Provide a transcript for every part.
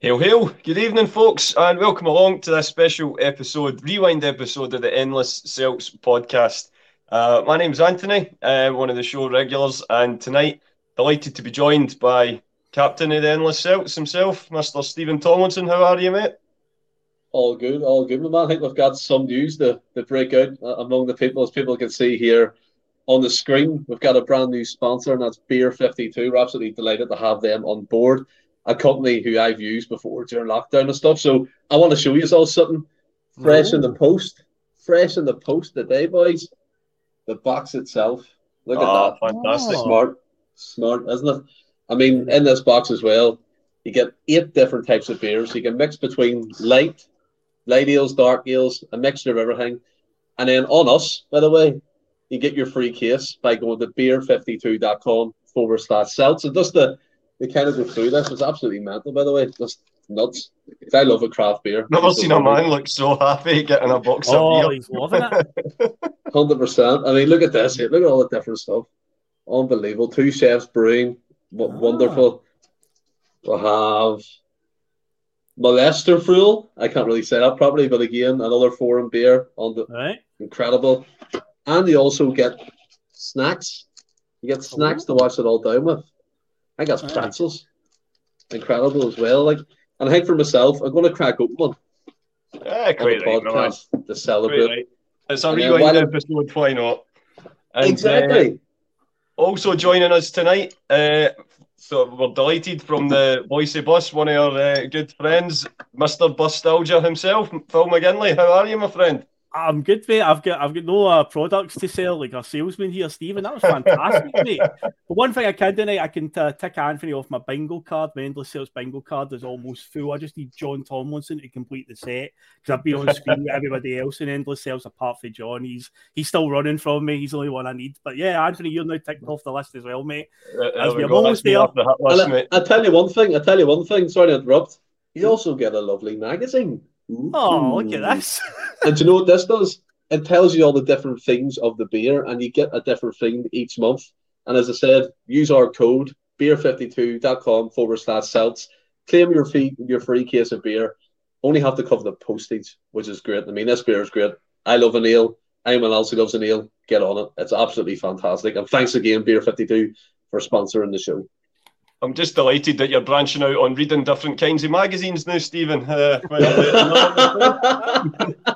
Hail, hail. Good evening, folks, and welcome along to this special episode, rewind episode of the Endless Celts podcast. Uh, my name's Anthony, uh, one of the show regulars, and tonight, delighted to be joined by Captain of the Endless Celts himself, Mr. Stephen Tomlinson. How are you, mate? All good, all good, man. I think we've got some news to, to break out uh, among the people, as people can see here on the screen. We've got a brand new sponsor, and that's Beer 52. We're absolutely delighted to have them on board a company who I've used before during lockdown and stuff. So I want to show you all something fresh in the post, fresh in the post today, boys. The box itself. Look oh, at ah, that. Fantastic. Smart, smart, isn't it? I mean, in this box as well, you get eight different types of beers. You can mix between light, light ales, dark ales, a mixture of everything. And then on us, by the way, you get your free case by going to beer52.com forward slash sell. So just the they kind of go through this. It's absolutely mental, by the way. Just nuts. I love a craft beer. Never seen a man look so happy getting a box oh, of beer. he's loving it. Hundred percent. I mean, look at this. Look at all the different stuff. Unbelievable. Two chefs brewing. W- Ah. Wonderful. We'll have Molester Fruel. I can't really say that properly, but again, another foreign beer on the Right. incredible. And you also get snacks. You get snacks to wash it all down with. I think that's pretzels. Incredible as well. Like, and I think for myself, I'm going to crack open one Yeah, on quite the right, podcast to celebrate. Right. It's a rewind episode, why not? And, uh, exactly. Also joining us tonight, uh, so we're delighted from the Bhoycie Bus, one of our uh, good friends, Mr. Bustalgia himself, Phil McGinlay. How are you, my friend? I'm good, mate. I've got I've got no uh, products to sell like a salesman here, Stephen. That was fantastic, mate. But one thing I can do tonight, I can uh, tick Anthony off my bingo card. My Endless Celts bingo card is almost full. I just need John Tomlinson to complete the set because I've been on screen with everybody else in Endless Celts apart from John. He's he's still running from me. He's the only one I need. But yeah, Anthony, you're now ticked off the list as well, mate. Uh, As there we we are go. almost there. the hit And list, I, mate. I tell you one thing. I tell you one thing. Sorry to interrupt. You also get a lovely magazine. Oh, look Ooh. at this. And do you know what this does? It tells you all the different things of the beer, and you get a different thing each month. And as I said, use our code beer52.com forward slash celts. Claim your fee, your free case of beer. Only have to cover the postage, which is great. I mean, this beer is great. I love an ale. Anyone else who loves an ale, get on it. It's absolutely fantastic. And thanks again, Beer52, for sponsoring the show. I'm just delighted that you're branching out on reading different kinds of magazines now, Stephen. Uh,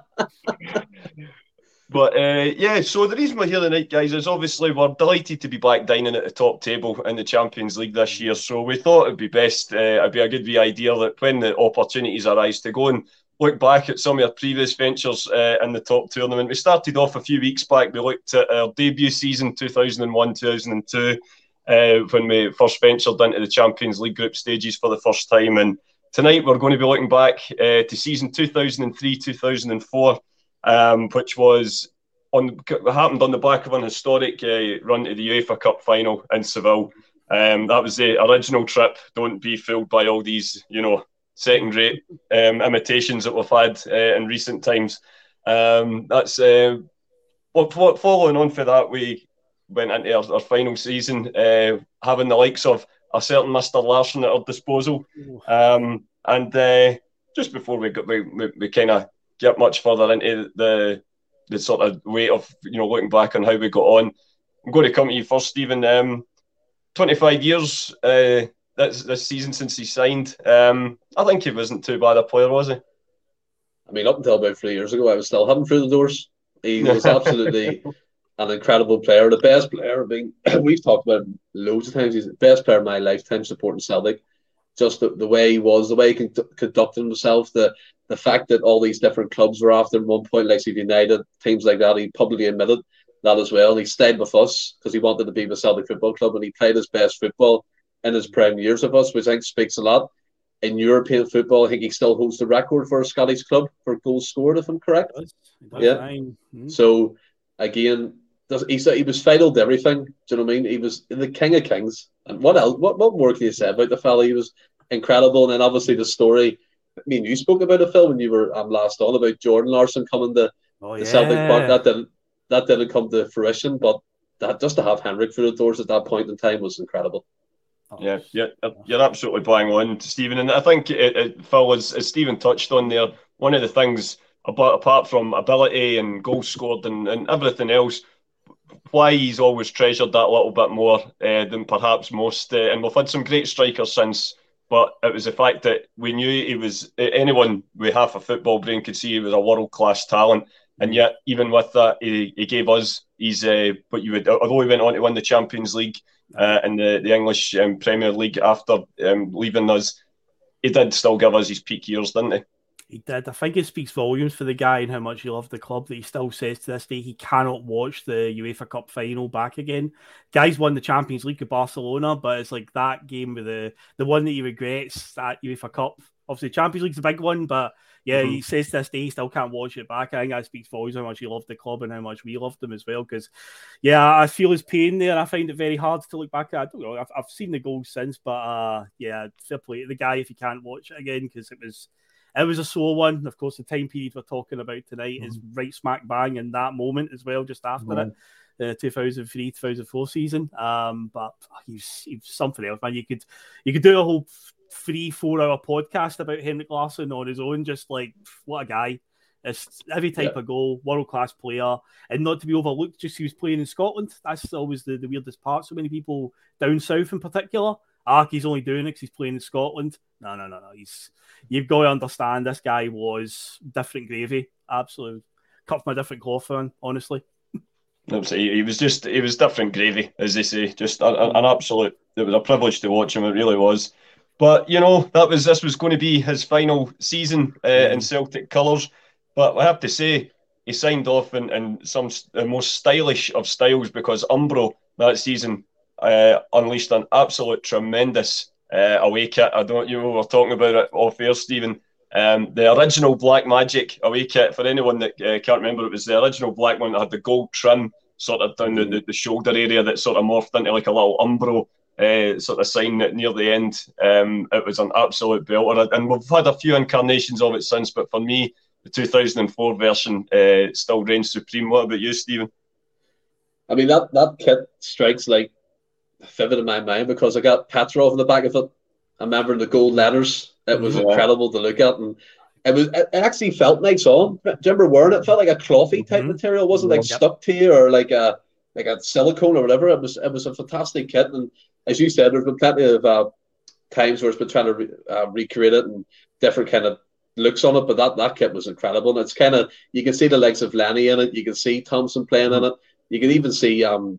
But uh, yeah, so the reason we're here tonight, guys, is obviously we're delighted to be back dining at the top table in the Champions League this year. So we thought it'd be best, uh, it'd be a good idea that when the opportunities arise to go and look back at some of our previous ventures uh, in the top tournament. We started off a few weeks back. We looked at our debut season, 2001 2002, uh, when we first ventured into the Champions League group stages for the first time. And tonight we're going to be looking back uh, to season 2003 2004 um, which was on happened on the back of an historic uh, run to the UEFA Cup final in Seville. Um, that was the original trip. Don't be fooled by all these, you know, second-rate um, imitations that we've had uh, in recent times. Um, that's uh, what following on for that. We went into our, our final season uh, having the likes of a certain Mr. Larsson at our disposal, um, and uh, just before we got we, we, we kind of get much further into the the sort of way of you know looking back on how we got on. I'm going to come to you first, Stephen. Um, 25 years uh, this this season since he signed. Um, I think he wasn't too bad a player, was he? I mean, up until about three years ago, I was still having through the doors. He was absolutely an incredible player, the best player. I mean, we've talked about him loads of times. He's the best player of my lifetime supporting Celtic. Just the, the way he was, the way he con- conducted himself, the the fact that all these different clubs were after him at one point, like United, teams like that. He publicly admitted that as well. And He stayed with us because he wanted to be with Celtic Football Club, and he played his best football in his prime years with us, which I think speaks a lot. In European football, I think he still holds the record for a Scottish club for goals scored, if I'm correct. Yeah. fine. Hmm. So again, he said he was fatal to everything. Do you know what I mean? He was the king of kings. And what else? What what more can you say about the fella? He was incredible. And then obviously the story. I mean, you spoke about a film when you were um, last on about Jordan Larsson coming to Oh, the yeah. Celtic Park. That didn't that didn't come to fruition, but that just to have Henrik through the doors at that point in time was incredible. Oh, yeah, yeah, you're absolutely bang on, Stephen. And I think it, it, Phil, as, as Stephen touched on there, one of the things about apart from ability and goals scored and, and everything else, why he's always treasured that little bit more uh, than perhaps most. Uh, and we've had some great strikers since, but it was the fact that we knew he was anyone with half a football brain could see he was a world class talent. And yet, even with that, he, he gave us his. Uh, but you would, although he went on to win the Champions League and the the English um, Premier League after um, leaving us, he did still give us his peak years, didn't he? He did. I think it speaks volumes for the guy and how much he loved the club that he still says to this day he cannot watch the UEFA Cup final back again. Guys won the Champions League with Barcelona, but it's like that game with the the one that he regrets that UEFA Cup. Obviously, Champions League's a big one, but yeah, mm-hmm. he says to this day he still can't watch it back. I think that speaks volumes how much he loved the club and how much we loved them as well. Because yeah, I feel his pain there. I find it very hard to look back at. I don't know. I've, I've seen the goals since, but uh, yeah, fair play to the guy if he can't watch it again because it was it was a sore one. Of course, the time period we're talking about tonight mm-hmm. is right smack bang in that moment as well, just after mm-hmm. it. The 2003 2004 season. Um, but he's, he's something else, man. You could you could do a whole three, four hour podcast about Henrik Larsson on his own. Just like what a guy. It's every type yeah. of goal, world class player, and not to be overlooked. Just he was playing in Scotland. That's always the, the weirdest part. So many people down south, in particular, ah, he's only doing it because he's playing in Scotland. No, no, no, no. He's you've got to understand this guy was different gravy. Absolutely cut from a different cloth, man. Honestly. he was just he was different gravy, as they say. Just an, an absolute. It was a privilege to watch him. It really was. But you know that was this was going to be his final season uh, in Celtic colours. But I have to say he signed off in, in some the most stylish of styles because Umbro that season uh, unleashed an absolute tremendous uh, away kit. I don't, you know, we are talking about it off air, Stephen. Um, the original Black Magic away kit, for anyone that uh, can't remember, it was the original black one that had the gold trim sort of down the, the, shoulder area that sort of morphed into like a little Umbro uh, sort of sign that near the end. Um, it was an absolute belter, and we've had a few incarnations of it since. But for me, the 2004 version uh, still reigns supreme. What about you, Stephen? I mean that that kit strikes like vivid in my mind because I got Petrov in the back of it. I remember the gold letters. It was yeah. incredible to look at, and it was it actually felt nice on. Do you remember wearing it? Felt like a clothy type mm-hmm. material. It wasn't like yep. stuck to you or like a like a silicone or whatever. It was it was a fantastic kit, and as you said, there's been plenty of uh, times where it's been trying to re- uh, recreate it and different kind of looks on it. But that that kit was incredible, and it's kind of you can see the legs of Lenny in it. You can see Thompson playing in it. You can even see um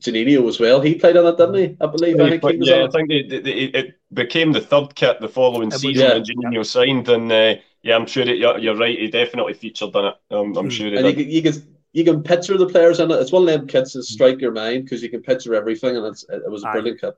Juninho as well. He played on it, didn't he? I believe. Yeah, I yeah I think it, it, it, became the third kit the following season yeah. when Juninho signed, and uh, yeah, I'm sure it, you're, you're, right. He definitely featured in it. Um, I'm hmm. sure. and you, you, can you can picture the players in it. It's one of them kits that strike your mind because you can picture everything, and it's it was a brilliant kit.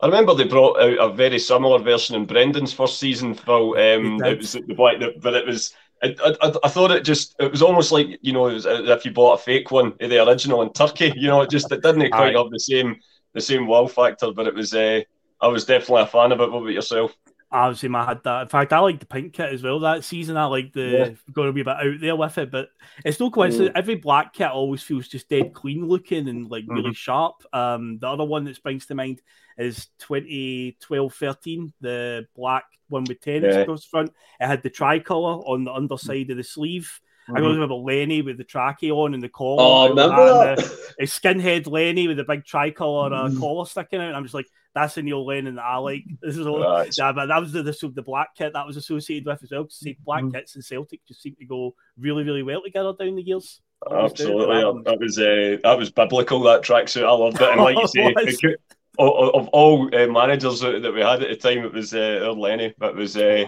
I remember they brought out a very similar version in Brendan's first season, Phil. Um, it was the black, but it was I, I, I, thought it just it was almost like you know as if you bought a fake one of the original in Turkey. You know, it just it didn't quite have the same the same wow factor, but it was uh, I was definitely a fan of it. What about yourself? Obviously I had that. In fact, I like the pink kit as well that season. I like the yeah. going to be a bit out there with it, but it's no coincidence. Mm. Every black kit always feels just dead clean looking and like mm-hmm. really sharp. Um, the other one that springs to mind is 2012 13, the black one with tennis yeah. across the front. It had the tricolour on the underside of the sleeve. Mm-hmm. I remember Lenny with the trackie on and the collar. Oh, remember that? The, a skinhead Lenny with the big tricolour uh, mm. collar sticking out. I'm just like, that's the Neil Lennon that I like. This is all, right. yeah, but that was the, the the black kit that was associated with as well. Because see, black mm-hmm. kits and Celtic just seem to go really really well together down the years. Absolutely, that was uh, that was biblical. That tracksuit, I loved it. And like you say, of, of, all uh, managers that we had at the time, it was uh, Lenny. It was uh,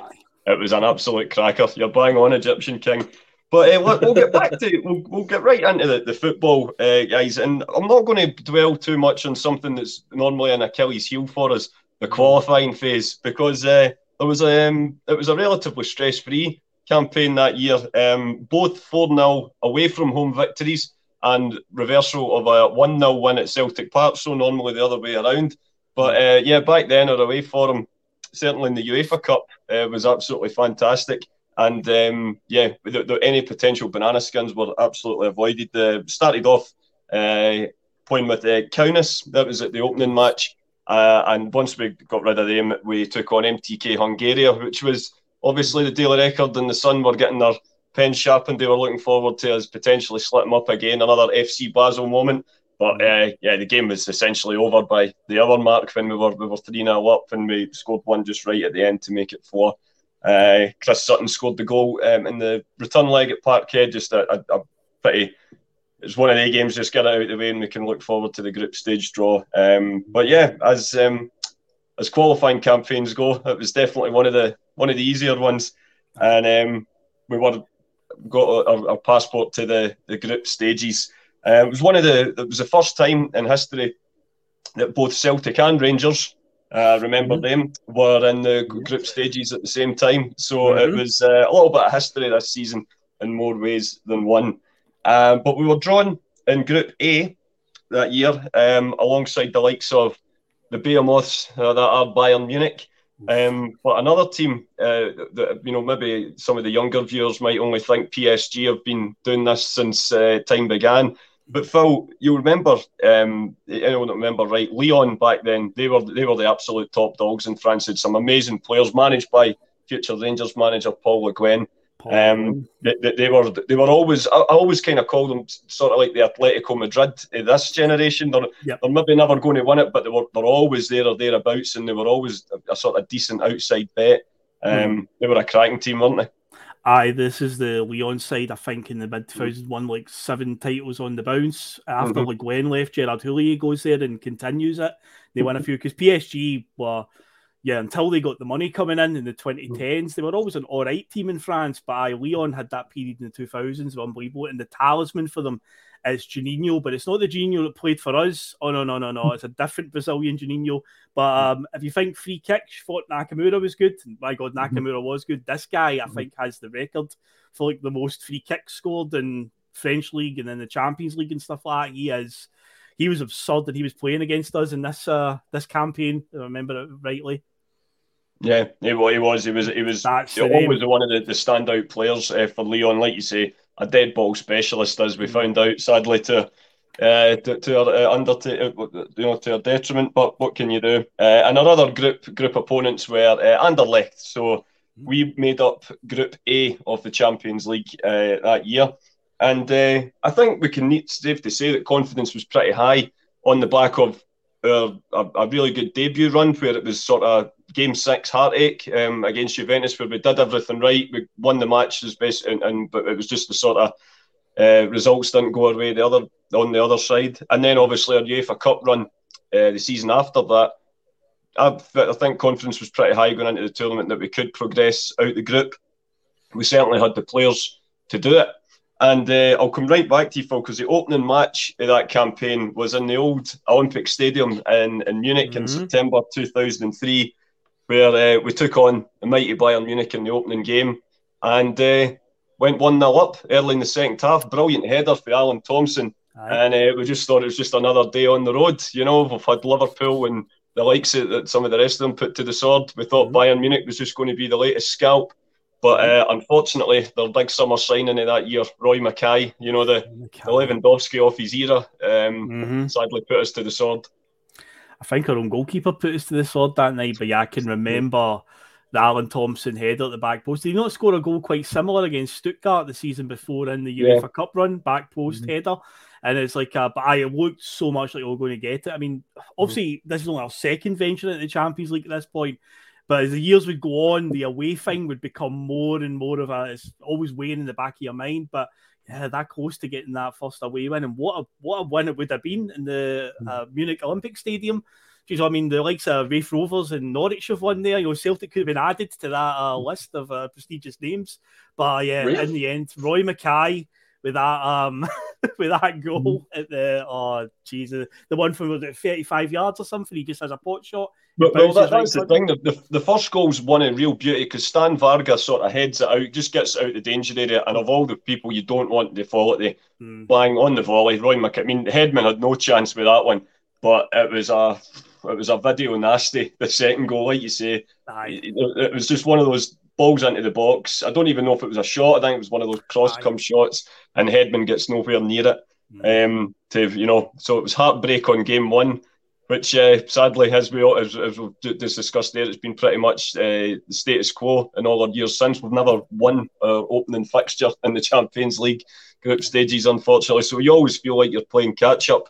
it was an absolute cracker. You're bang on, Egyptian King. But uh, we'll, we'll get back to we'll, we'll get right into the, the football, uh, guys. And I'm not going to dwell too much on something that's normally an Achilles heel for us, the qualifying phase, because uh, there was a um, it was a relatively stress free campaign that year. Um, both four 0 away from home victories and reversal of a one 0 win at Celtic Park. So normally the other way around. But uh, yeah, back then our away form, certainly in the UEFA Cup, uh, was absolutely fantastic. And um, yeah, the, the, any potential banana skins were absolutely avoided. Uh, started off uh, playing with uh, Kaunas. That was at the opening match. Uh, and once we got rid of them, we took on MTK Hungaria, which was obviously the daily record and the Sun were getting their pen sharpened. They were looking forward to us potentially splitting up again, another FC Basel moment. But uh, yeah, the game was essentially over by the hour mark when we were we were three 0 up and we scored one just right at the end to make it four. Uh, Chris Sutton scored the goal um, in the return leg at Parkhead. Just a, a, a pretty. It's one of the games. Just get it out of the way, and we can look forward to the group stage draw. Um, but yeah, as um, as qualifying campaigns go, it was definitely one of the one of the easier ones, and um, we were got our, our, passport to the, the group stages. Uh, it was one of the it was the first time in history that both Celtic and Rangers uh, remember mm-hmm. them were in the group stages at the same time. So mm-hmm. it was uh, a little bit of history this season in more ways than one. Um, but we were drawn in Group A that year um, alongside the likes of the Behemoths uh, that are Bayern Munich. Um, but another team uh, that you know maybe some of the younger viewers might only think PSG have been doing this since uh, time began. But Phil, you remember, um, anyone that remember right, Lyon back then they were they were the absolute top dogs in France. Had some amazing players managed by future Rangers manager Paul Le Guen. Um, they, they, were they were always I, always kind of call them sort of like the Atletico Madrid of this generation. They're, yep. they're maybe never going to win it, but they were they're always there or thereabouts, and they were always a, a sort of decent outside bet. Um, mm. They were a cracking team, weren't they? Aye, this is the Lyon side. I think in the mid 2001, like seven titles on the bounce. After mm-hmm. Le Guen left, Gerard Houllier goes there and continues it. They win a few because PSG were yeah, until they got the money coming in in the 2010s, they were always an all right team in France. But I, Lyon had that period in the 2000s, unbelievable. And the talisman for them is Juninho, but it's not the Juninho that played for us. Oh, no, no, no, no. It's a different Brazilian Juninho. But um, if you think free kicks, thought Nakamura was good. My God, mm-hmm. Nakamura was good. This guy, I mm-hmm. think, has the record for like the most free kicks scored in French league and in the Champions League and stuff like that. He is. He was absurd that he was playing against us in this uh, this campaign. If I remember it rightly. Yeah, he, he was. He was. He was That's always one of the, the standout players uh, for Lyon. Like you say, a dead ball specialist, as we mm. found out. Sadly, to uh, to, to our uh, under to, uh, you know to our detriment. But what can you do? Uh, and our other group group opponents were uh, Anderlecht. So mm. we made up Group A of the Champions League uh, that year, and uh, I think we can need safe to say that confidence was pretty high on the back of a, a, really good debut run where it was sort of game six heartache um, against Juventus where we did everything right. We won the match as best, and, and but it was just the sort of uh, results didn't go our way the other on the other side. And then obviously our UEFA Cup run uh, the season after that. I, I think confidence was pretty high going into the tournament that we could progress out the group. We certainly had the players to do it. And uh, I'll come right back to you, Phil, because the opening match of that campaign was in the old Olympic Stadium in, in Munich mm-hmm. in September 2003, where uh, we took on the mighty Bayern Munich in the opening game and uh, went 1 0 up early in the second half. Brilliant header for Alan Thompson. And uh, we just thought it was just another day on the road. You know, we've had Liverpool and the likes of that some of the rest of them put to the sword. We thought mm-hmm. Bayern Munich was just going to be the latest scalp. But uh, unfortunately, their big summer signing of that year, Roy Makaay, you know, the, the Lewandowski off his era, um, mm-hmm. sadly put us to the sword. I think our own goalkeeper put us to the sword that night, but yeah, I can remember the Alan Thompson header at the back post. Did he not score a goal quite similar against Stuttgart the season before in the UEFA yeah. Cup run, back post mm-hmm. header? And it's like, uh, but I looked so much like we are going to get it. I mean, obviously, mm-hmm. this is only our second venture at the Champions League at this point, but as the years would go on, the away thing would become more and more of a. It's always weighing in the back of your mind. But yeah, that close to getting that first away win, and what a what a win it would have been in the hmm. uh, Munich Olympic Stadium. Jeez, I mean, the likes of Raith Rovers and Norwich have won there. You know, Celtic could have been added to that uh, list of uh, prestigious names. But yeah, really? in the end, Roy Makaay with that um with that goal mm. at the oh Jesus, the one from was it 35 yards or something. He just has a pot shot. But, well, that, that's the thing. The, the, the first goal's one in real beauty because Stan Varga sort of heads it out, just gets out the danger area, and of all the people you don't want to fall at the mm. flying on the volley, Roy Mc. I mean, Hedman had no chance with that one, but it was a it was a video nasty. The second goal, like you say, it, it was just one of those balls into the box. I don't even know if it was a shot. I think it was one of those cross come shots, and Hedman gets nowhere near it. Mm. Um, to you know, so it was heartbreak on game one. which uh, sadly, as we as, as we've just discussed there, it's been pretty much uh, the status quo in all our years since. We've never won our opening fixture in the Champions League group stages, unfortunately. So you always feel like you're playing catch up.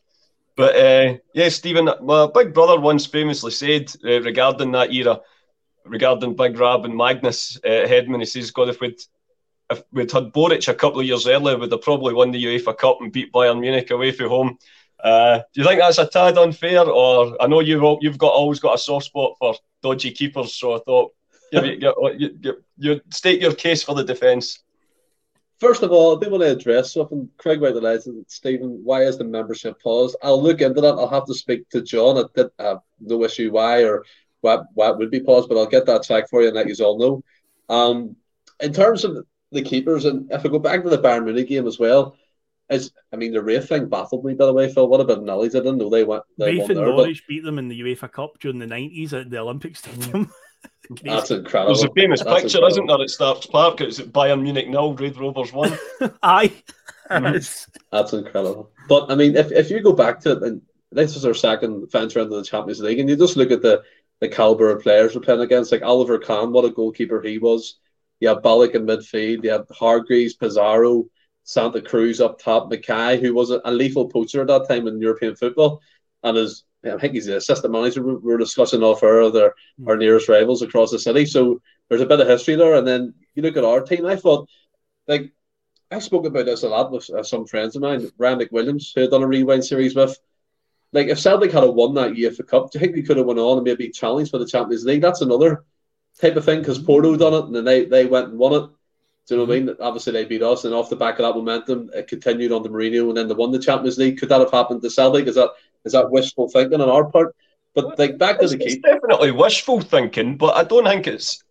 But uh, yeah, Stephen, my big brother once famously said uh, regarding that era, regarding Big Rab and Magnus uh, Hedman, he says, God, if we'd if we'd had Boruc a couple of years earlier, we'd have probably won the UEFA Cup and beat Bayern Munich away from home. Uh, do you think that's a tad unfair, or I know you've you've got always got a soft spot for dodgy keepers, so I thought you, you, you, you state your case for the defence. First of all, I do want to address something. Craig White and Stephen, why is the membership paused? I'll look into that. I'll have to speak to John. I did have no issue why or what what would be paused, but I'll get that check for you and let you all know. Um, in terms of the keepers, and if I go back to the Bayern Munich game as well, is I mean the Raith thing baffled me by the way, Phil. What about Nellies? I didn't know they went. They Raith and Norwich but... beat them in the UEFA Cup during the nineties at the Olympic Stadium. That's incredible. There's a famous That's picture, incredible. isn't there, at Starks Park? It's at Bayern Munich nil, Raith Rovers one. Aye. Mm-hmm. That's incredible. But I mean, if, if you go back to it, and this was our second venture into the Champions League, and you just look at the the caliber of players we're playing against, like Oliver Kahn, what a goalkeeper he was. You have Ballack in midfield, you have Hargreaves, Pizarro, Santa Cruz up top, Makaay, who was a, lethal poacher at that time in European football, and is I think he's the assistant manager. We were discussing off air their mm. our nearest rivals across the city. So there's a bit of history there. And then you look at our team. I thought, like, I spoke about this a lot with uh, some friends of mine, Ryan McWilliams, who had done a rewind series with. Like, if Celtic had won that year for Cup, do you think we could have went on and maybe challenged for the Champions League? That's another type of thing because Porto done it and then they, they went and won it. Do you know what I mean? Obviously, they beat us, and off the back of that momentum, it continued on the Mourinho, and then they won the Champions League. Could that have happened to Celtic? Is that is that wishful thinking on our part? But like back to the key, definitely wishful thinking, but I don't think it's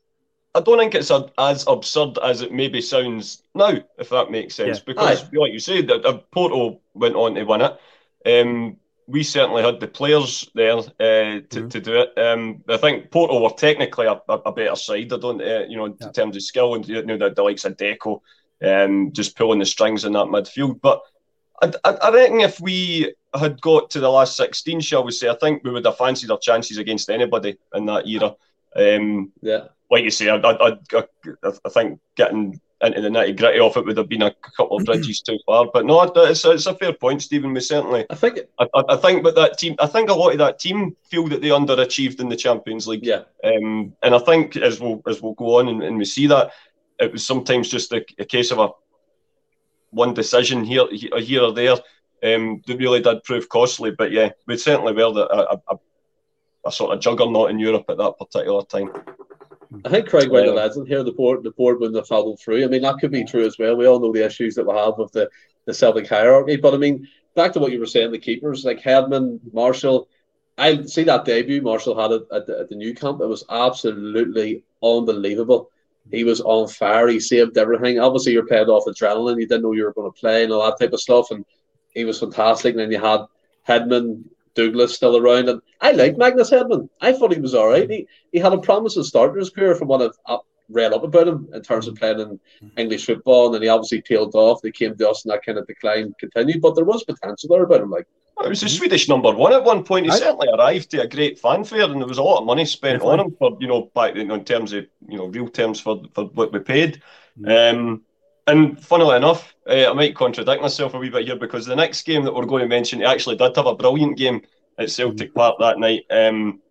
I don't think it's a, as absurd as it maybe sounds now, if that makes sense. Yeah. Because, Aye. like you said, uh, Porto went on to win it. Um, we certainly had the players there uh, to, mm-hmm. to do it. Um, I think Porto were technically a, a, a better side. I don't, uh, you know, in yeah. terms of skill and you know the, the likes of Deco, um, just pulling the strings in that midfield. But I, I, I, reckon if we had got to the last sixteen, shall we say, I think we would have fancied our chances against anybody in that era. Um, yeah, like you say, I, I, I, I think getting into the nitty gritty of it would have been a couple of bridges too far. But no, it's a, it's a fair point, Stephen. We certainly, I think, I, I, think, but that team, I think a lot of that team feel that they underachieved in the Champions League. Yeah, um, and I think as we'll as we'll go on and, and we see that it was sometimes just a, a case of a one decision here here or there um, that really did prove costly. But yeah, we certainly were a, a, a sort of juggernaut in Europe at that particular time. I think Craig White um, lads in here, the board the board wouldn't have followed through. I mean, that could be true as well. We all know the issues that we have with the, the Celtic hierarchy. But I mean, back to what you were saying, the keepers like Hedman, Marshall. I see that debut Marshall had at, the, at the Nou Camp. It was absolutely unbelievable. He was on fire. He saved everything. Obviously, you're paid off adrenaline. You didn't know you were going to play and all that type of stuff. And he was fantastic. And then you had Hedman, Douglas still around. And I like Magnus Hedman. I thought he was all right. He, he had a promising start in his career from what I've read up about him in terms of playing in English football. And then he obviously tailed off. They came to us and that kind of decline continued. But there was potential there about him. Like, it was a Swedish number one at one point. He I, certainly arrived to a great fanfare, and there was a lot of money spent on him for you know back you know, in terms of you know real terms for for what we paid. Mm. Um, and funnily enough, uh, I might contradict myself a wee bit here because the next game that we're going to mention, he actually did have a brilliant game at Celtic mm. Park that night. Um,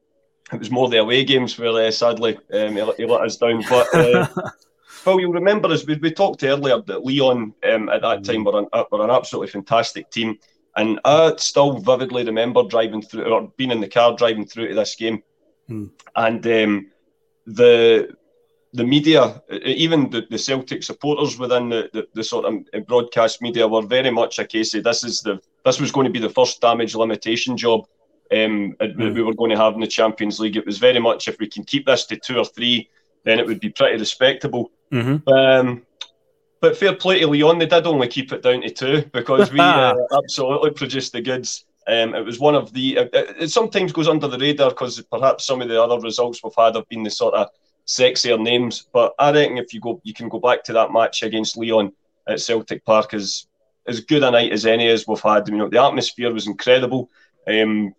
it was more the away games where uh, sadly um, he, he, let us down. But uh, Phil, you'll remember as we, we talked earlier that Lyon um, at that time were an, uh, were an absolutely fantastic team. And I still vividly remember driving through or being in the car driving through to this game. Hmm. And um, the the media, even the, the Celtic supporters within the, the, the, sort of broadcast media, were very much a case of this is the this was going to be the first damage limitation job um, mm. we were going to have in the Champions League. It was very much if we can keep this to two or three, then it would be pretty respectable. Mm-hmm. Um, but fair play to Lyon, they did only keep it down to two because we uh, absolutely produced the goods. Um, it was one of the. Uh, it sometimes goes under the radar because perhaps some of the other results we've had have been the sort of sexier names. But I reckon if you go, you can go back to that match against Lyon at Celtic Park as as good a night as any as we've had. You know, the atmosphere was incredible. Um,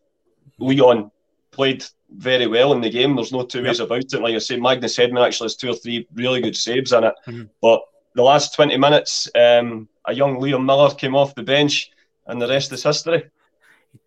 Lyon played very well in the game. There's no two yep. ways about it. Like I say, Magnus Hedman actually has two or three really good saves in it. Mm-hmm. But the last 20 minutes, um, a young Liam Miller came off the bench, and the rest is history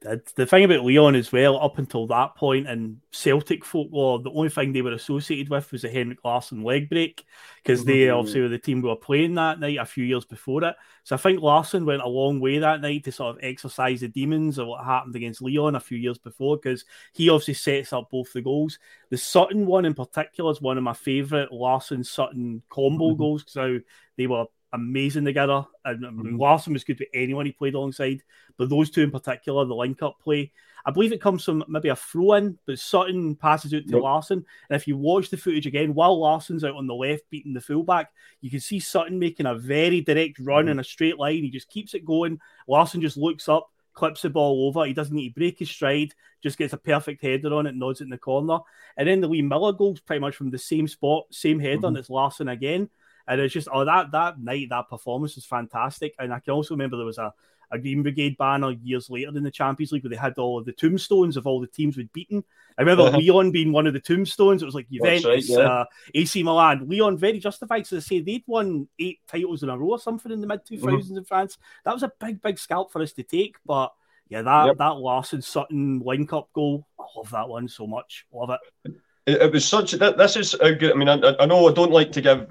did. The thing about Lyon as well, up until that point in Celtic folklore, the only thing they were associated with was the Henrik Larsson leg break because mm-hmm. they obviously were the team who were playing that night a few years before it. So I think Larsson went a long way that night to sort of exercise the demons of what happened against Lyon a few years before because he obviously sets up both the goals. The Sutton one in particular is one of my favourite Larsson Sutton combo mm-hmm. goals because they were amazing together. And I mean. Larsson was good with anyone he played alongside, but those two in particular, the link up play, I believe it comes from maybe a throw in, but Sutton passes out to yep. Larsson. And if you watch the footage again, while Larsson's out on the left beating the fullback, you can see Sutton making a very direct run mm-hmm. in a straight line. He just keeps it going. Larsson just looks up, clips the ball over. He doesn't need to break his stride, just gets a perfect header on it, nods it in the corner. And then the Liam Miller goals pretty much from the same spot, same header, mm-hmm. and it's Larsson again. And it's just oh that that night that performance was fantastic. And I can also remember there was a, a Green Brigade banner years later in the Champions League where they had all of the tombstones of all the teams we'd beaten. I remember uh-huh. Lyon being one of the tombstones. It was like Juventus, right, yeah. uh, AC Milan. Lyon very justified. So they say they'd won eight titles in a row or something in the mid 2000s mm-hmm. in France. That was a big, big scalp for us to take. But yeah, that yep. that Larsson Sutton link up goal, I love that one so much. Love it. It, it was such that this is a good. I mean, I, I know I don't like to give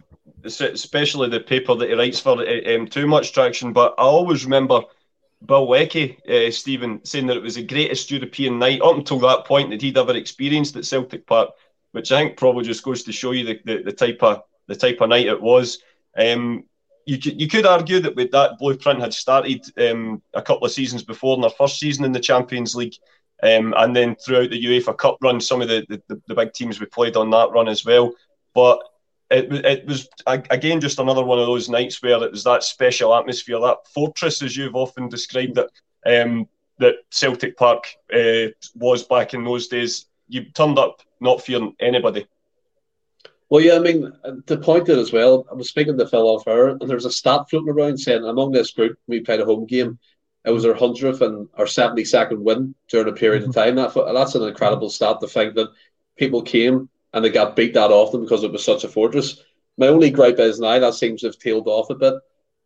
especially the paper that he writes for um, too much traction. But I always remember Bill Leckie, uh, Stephen, saying that it was the greatest European night up until that point that he'd ever experienced at Celtic Park, which I think probably just goes to show you the, the, the type of the type of night it was. Um, you could you could argue that with that blueprint had started um, a couple of seasons before in their first season in the Champions League. Um, and then throughout the UEFA Cup run, some of the, the, the big teams we played on that run as well. But it, it was again just another one of those nights where it was that special atmosphere, that fortress, as you've often described it, um, that Celtic Park uh, was back in those days. You turned up not fearing anybody. Well, yeah, I mean, to point it as well, I was speaking to Phil off air, and there's a stat floating around saying among this group, we played a home game. It was our 100th and our 72nd win during a period mm-hmm. of time. That, that's an incredible stat to think that people came and they got beat that often because it was such a fortress. My only gripe is now that seems to have tailed off a bit.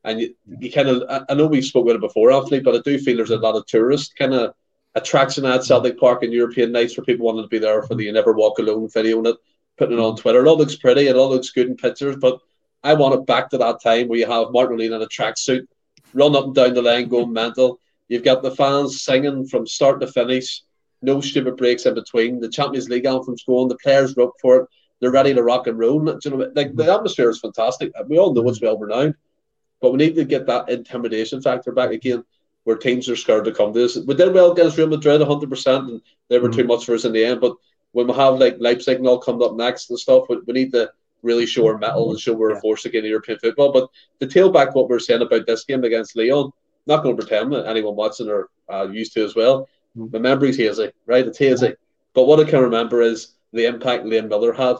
And you, you kind of, I know we've spoken about it before, Anthony, but I do feel there's a lot of tourist kind of attraction at Celtic Park and European nights for people wanting to be there for the You Never Walk Alone video and it, putting it on Twitter. It all looks pretty, it all looks good in pictures, but I want it back to that time where you have Martin O'Neill in a tracksuit, run up and down the lane, going mental. You've got the fans singing from start to finish no stupid breaks in between. The Champions League anthem's going, the players are up for it, they're ready to rock and roll. You know, like the atmosphere is fantastic. We all know it's well renowned, but we need to get that intimidation factor back again, where teams are scared to come to us. We did well against Real Madrid, 100, percent and they were too much for us in the end. But when we have like Leipzig and all coming up next and stuff, we, we need to really show our metal and show we're a force again in European football. But to tail back what we're saying about this game against Lyon, not going to pretend that anyone watching are uh, used to as well. My memory's hazy, right? It's hazy. But what I can remember is the impact Liam Miller had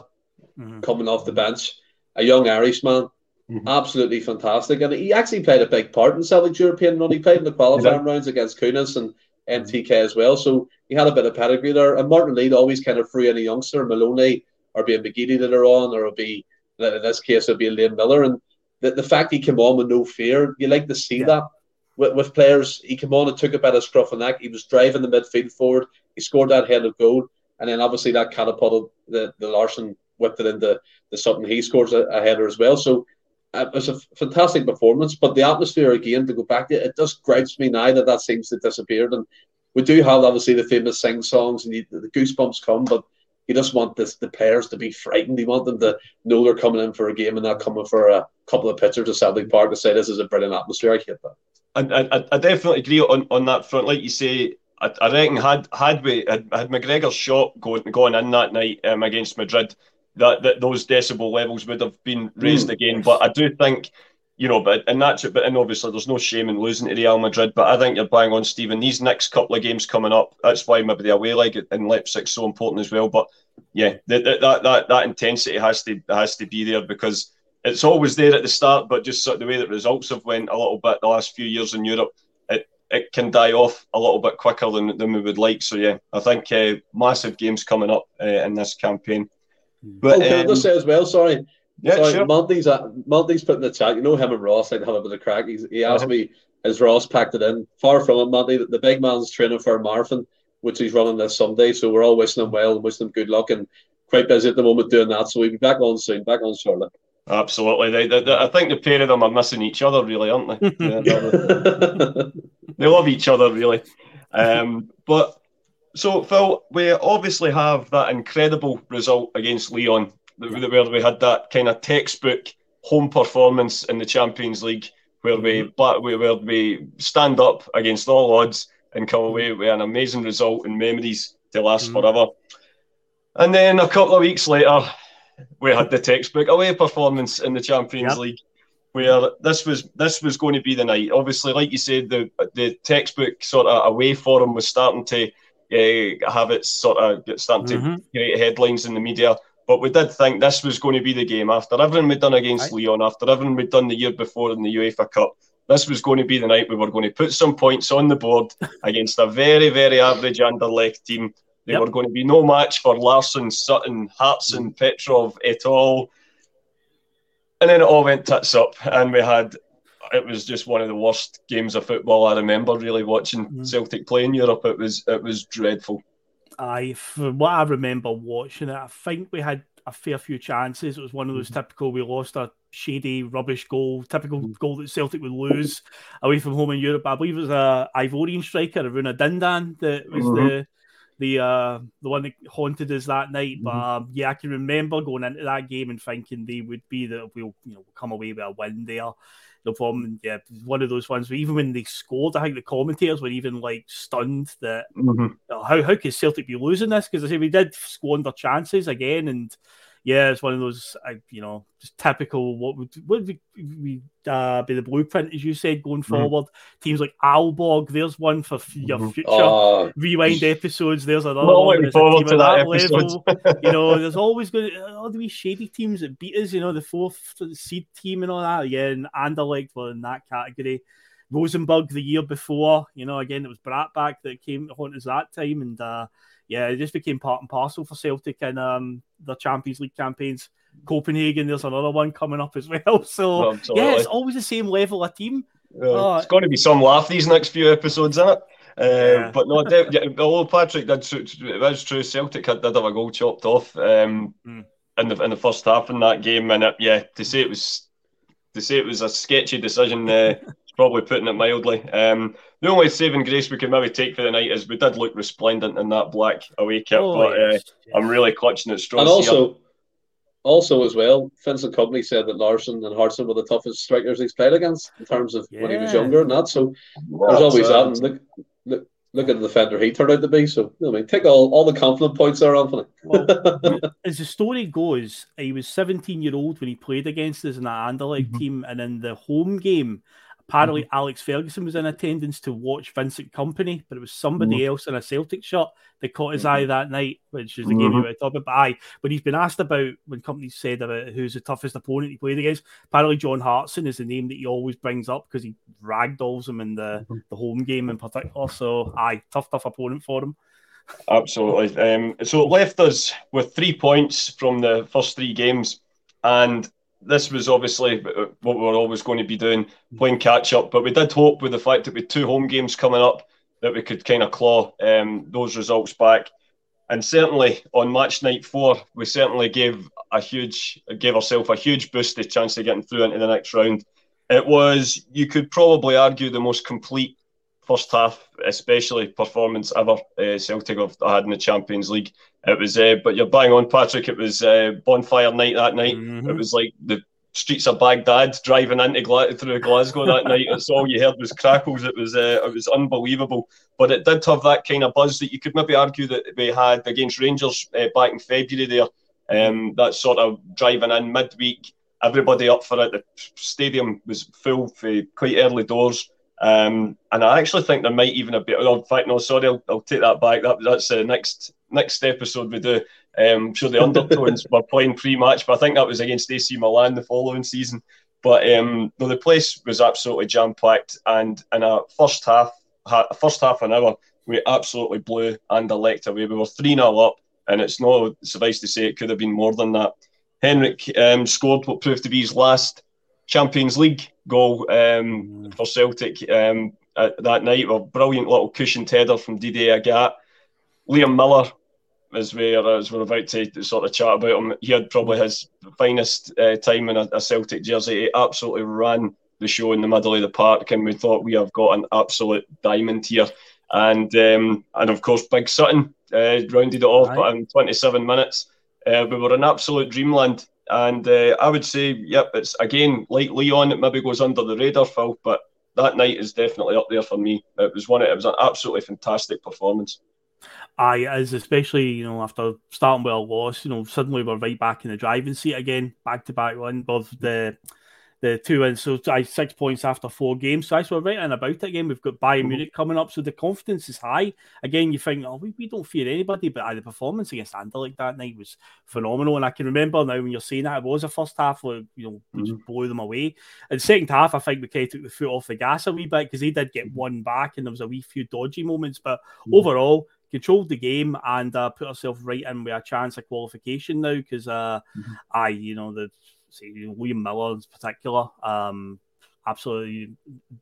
mm-hmm. coming off the bench. A young Irishman, mm-hmm. absolutely fantastic. And he actually played a big part in Celtic European run. He played in the qualifying yeah. rounds against Kaunas and MTK as well. So he had a bit of pedigree there. And Martin Lead always kind of threw in a youngster, Maloney, or be a that are on, or it'll be, in this case, it'll be Liam Miller. And the, the fact he came on with no fear, you like to see yeah. that with, with players. He came on and took a bit of scruff and neck. He was driving the midfield forward. He scored that head of goal, and then obviously that catapulted the the Larsson whipped it into the something. He scores a, a header as well. So uh, it was a fantastic performance. But the atmosphere again to go back to it just gripes me now that that seems to have disappeared. And we do have obviously the famous sing songs and you, the goosebumps come, but you just want this, the players to be frightened. You want them to know they're coming in for a game and not coming for a couple of pictures to Celtic Park to say this is a brilliant atmosphere. I hate that. I, I, I definitely agree on, on that front. Like you say, I, I reckon had had we had, had McGregor's shot going going in that night um, against Madrid, that, that those decibel levels would have been raised mm. again. But I do think, you know, but and that's it. But and obviously, there's no shame in losing to Real Madrid. But I think you're bang on, Stephen. These next couple of games coming up, that's why maybe the away leg in Leipzig's so important as well. But yeah, that that that, that intensity has to has to be there because it's always there at the start, but just sort of the way that results have went a little bit the last few years in Europe, it it can die off a little bit quicker than, than we would like. So yeah, I think uh, massive games coming up uh, in this campaign. But, oh, can um, I just say as well? Sorry, yeah, sorry. Sure. Monty's uh, Monty's put in the chat. You know him and Ross like have a bit of a crack. He's, he asked uh-huh. me, "Is Ross packed it in?" Far from it, Monty. The, the big man's training for a marathon, which he's running this Sunday. So we're all wishing him well and wishing him good luck. And quite busy at the moment doing that. So we'll be back on soon. Back on shortly. Absolutely. They, they, they, I think the pair of them are missing each other, really, aren't they? They love each other, really. Um, but so, Phil, we obviously have that incredible result against Lyon, where we had that kind of textbook home performance in the Champions League, where we mm-hmm. where we stand up against all odds and come away with an amazing result and memories to last mm-hmm. forever. And then a couple of weeks later, we had the textbook away performance in the Champions yep. League, where this was this was going to be the night. Obviously, like you said, the the textbook sort of away form was starting to uh, have its sort of starting mm-hmm. to create headlines in the media. But we did think this was going to be the game after everything we'd done against right. Lyon, after everything we'd done the year before in the UEFA Cup. This was going to be the night we were going to put some points on the board against a very, very average Anderlecht team they yep. were going to be no match for Larsson, Sutton, Hartson, Petrov et al. And then it all went tits up, and we had it was just one of the worst games of football I remember really watching mm. Celtic play in Europe. It was it was dreadful. I, from what I remember watching it, I think we had a fair few chances. It was one of those mm-hmm. typical we lost a shady rubbish goal, typical mm. goal that Celtic would lose away from home in Europe. I believe it was a Ivorian striker, Aruna Dindane, that was mm-hmm. the the uh the one that haunted us that night. Mm-hmm. But um, yeah, I can remember going into that game and thinking they would be that we'll you know come away with a win there. No problem. Yeah, one of those ones where even when they scored, I think the commentators were even like stunned that mm-hmm. how how could Celtic be losing this? Because I say we did squander chances again and yeah, it's one of those, uh, you know, just typical what would would be, be, uh, be the blueprint, as you said, going mm-hmm. forward. Teams like Aalborg, there's one for your mm-hmm. future uh, rewind episodes. There's another well, one. Forward to that, that level. you know, there's always going to all the shady teams that beat us. You know, the fourth seed team and all that. Yeah, and Anderlecht were in that category. Rosenborg the year before, you know, again it was Brattbakk that came on us that time, and uh, yeah, it just became part and parcel for Celtic and um, the Champions League campaigns. Copenhagen, there's another one coming up as well. So yeah, it's always the same level of team. Uh, it's going to be some laugh these next few episodes, isn't it? Uh, yeah. But no, yeah, although Patrick did, it is true. Celtic had, did have a goal chopped off um, mm. in the in the first half in that game, and it, yeah, to say it was to say it was a sketchy decision, uh, probably putting it mildly. Um, the only saving grace we can maybe take for the night is we did look resplendent in that black away kit, oh, but yes. uh, I'm really clutching at straws. And also, here. also as well, Vincent Kompany said that Larsson and Hartson were the toughest strikers he's played against in terms of yeah. when he was younger and that. So there's always that. And look, look, look at the defender he turned out to be. So you know, I mean, take all, all the confident points there, Anthony. well, as the story goes, he was 17 year old when he played against us in that Anderlecht mm-hmm. team, and in the home game, Apparently, mm-hmm. Alex Ferguson was in attendance to watch Vincent Kompany, but it was somebody mm-hmm. else in a Celtic shirt that caught his mm-hmm. eye that night, which is the game we were talking about. But aye, when he's been asked about when Kompany said about who's the toughest opponent he played against, apparently John Hartson is the name that he always brings up because he ragdolls him in the, mm-hmm. the home game in particular. So, aye, tough, tough opponent for him. Absolutely. Um, so it left us with three points from the first three games, and this was obviously uh, what we were always going to be doing, playing catch up. But we did hope with the fact that with two home games coming up, that we could kind of claw um, those results back. And certainly on match night four, we certainly gave a huge, gave ourselves a huge boost, the chance of getting through into the next round. It was, you could probably argue, the most complete first half, especially performance ever uh, Celtic have had in the Champions League. It was, uh, but you're bang on, Patrick. It was uh, bonfire night that night. Mm-hmm. It was like the streets of Baghdad driving into Gla- through Glasgow that night. It's all you heard was crackles. It was uh, it was unbelievable. But it did have that kind of buzz that you could maybe argue that we had against Rangers uh, back in February there. Um, that sort of driving in midweek, everybody up for it. The stadium was full for quite early doors. Um, and I actually think there might even be. Oh, in fact, no, sorry, I'll, I'll take that back. That, that's the next next episode we do. Um, I'm the undertones were playing pre-match, but I think that was against AC Milan the following season. But um, no, the place was absolutely jam packed, and in a first half first half an hour, we absolutely blew Anderlecht away. We were 3 0 up, and it's no suffice to say it could have been more than that. Henrik um, scored what proved to be his last Champions League goal um, mm. for Celtic um, that night. A brilliant little cushioned header from Didier Agathe. Liam Miller as, we are, as we're about to sort of chat about him, he had probably his finest uh, time in a, a Celtic jersey. He absolutely ran the show in the middle of the park, and we thought we have got an absolute diamond here. And um, and of course, Big Sutton uh, rounded it off right. in 27 minutes. Uh, we were in absolute dreamland, and uh, I would say, yep, it's again like Lyon, It maybe goes under the radar, Phil, but that night is definitely up there for me. It was one. It was an absolutely fantastic performance. Aye, as especially you know after starting with a loss, you know suddenly we're right back in the driving seat again, back to back one. Both the the two wins. So I six points after four games. So I we're right in about it again. We've got Bayern mm-hmm. Munich coming up, so the confidence is high. Again, you think, oh, we, we don't fear anybody, but uh, the performance against Anderlecht that night was phenomenal. And I can remember now when you're saying that it was a first half where you know we mm-hmm. just blew them away. And the second half, I think we kind of took the foot off the gas a wee bit because they did get mm-hmm. one back, and there was a wee few dodgy moments. But mm-hmm. overall, controlled the game and uh, put ourselves right in with a chance of qualification now because uh, mm-hmm. I, you know, the say William Miller in particular. Um, absolutely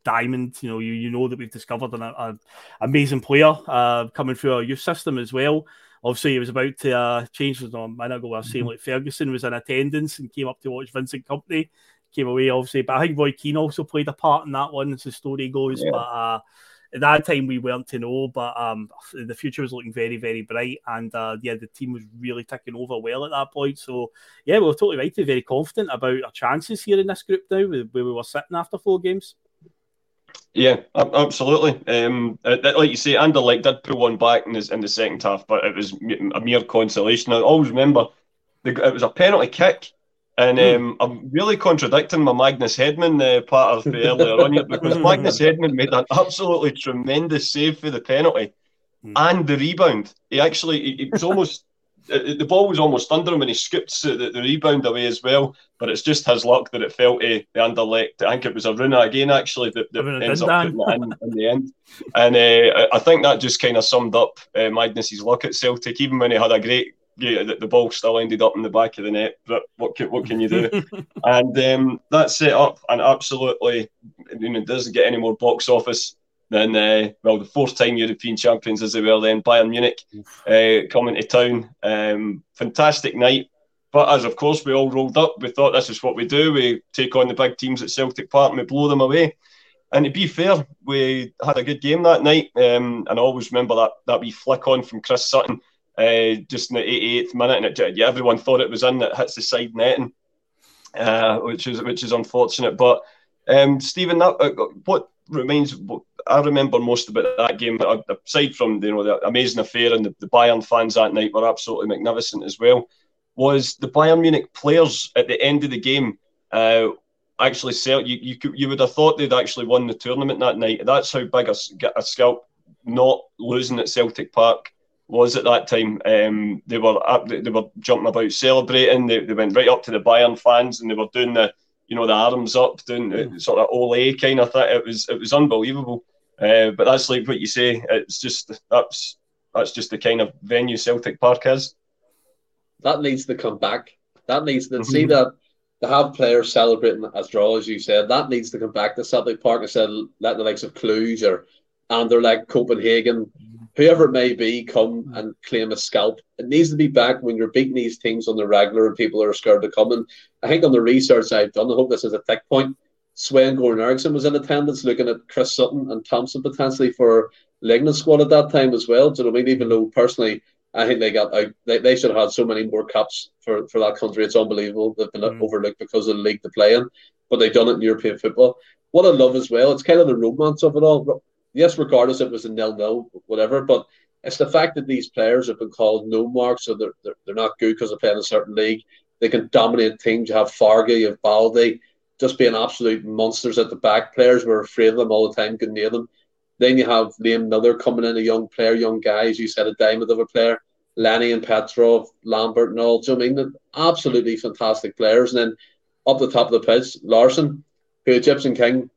diamond. You know, you, you know that we've discovered an, an amazing player uh, coming through our youth system as well. Obviously, he was about to uh, change. A minute ago, I was saying like Ferguson was in attendance and came up to watch Vincent Kompany. Came away, obviously, but I think Roy Keane also played a part in that one, as the story goes. Yeah. But uh, at that time we weren't to know, but um, the future was looking very, very bright, and uh, yeah, the team was really ticking over well at that point. So yeah, we were totally right to be very confident about our chances here in this group now, where we were sitting after four games. Yeah, absolutely. Um, like you say, Anderlecht did pull one back in in the second half, but it was a mere consolation. I always remember the, it was a penalty kick and hmm. um, I'm really contradicting my Magnus Hedman uh, part of the earlier on here because Magnus Hedman made an absolutely tremendous save for the penalty mm. and the rebound. He actually, it was almost, the ball was almost under him and he scooped the, the, rebound away as well. But it's just his luck that it fell to the Anderlecht. I think it was Aruna again, actually, that, that ends up in, in the end. And uh, I think that just kind of summed up uh, Magnus's luck at Celtic, even when he had a great yeah, the, the, ball still ended up in the back of the net. But what can, what can you do? and um, that set up and absolutely, you know, doesn't get any more box office than uh, well the fourth time European champions as they were then Bayern Munich uh, coming to town. Um, fantastic night. But as of course we all rolled up, we thought this is what we do. We take on the big teams at Celtic Park and we blow them away. And to be fair, we had a good game that night. Um, and I always remember that that wee flick on from Chris Sutton uh, just in the 88th minute, and it, everyone thought it was in. It hits the side netting, uh, which is which is unfortunate. But um, Stephen, that, uh, what remains, what I remember most about that game, uh, aside from you know the amazing affair and the, the Bayern fans that night were absolutely magnificent as well, was the Bayern Munich players at the end of the game. Uh, actually, sell you, you you would have thought they'd actually won the tournament that night. That's how big a, a scalp not losing at Celtic Park was at that time. Um, they were up, they were jumping about, celebrating. They, they went right up to the Bayern fans and they were doing the, you know, the arms up, doing mm. sort of ole kind of thing. It was it was unbelievable. Uh, but that's like what you say. It's just that's that's just the kind of venue Celtic Park is. That needs to come back. That needs to mm-hmm. see that to have players celebrating as draw, as you said. That needs to come back to Celtic Park instead of let the likes of Cluj or Anderlecht Copenhagen whoever it may be, come and claim a scalp. It needs to be back when you're beating these teams on the regular and people are scared to come. And I think on the research I've done, I hope this is a thick point. Sven Goran Eriksson was in attendance looking at Chris Sutton and Thompson potentially for Lignan squad at that time as well. So I mean, even though personally I think they got out, they, they should have had so many more cups for, for that country. It's unbelievable. They've been mm. overlooked because of the league to play in, but they've done it in European football. What I love as well, it's kind of the romance of it all yes, regardless it was a nil nil, whatever, but it's the fact that these players have been called no marks, so they're, they're, they're not good because they play in a certain league. They can dominate teams. You have Varga, you have Balde, just being absolute monsters at the back. Players were afraid of them all the time, couldn't near them. Then you have Liam Miller coming in, a young player, young guy, as you said, a diamond of a player. Lenny and Petrov, Lambert, and all. I mean, absolutely fantastic players. And then up the top of the pitch, Larsson, who Egyptian King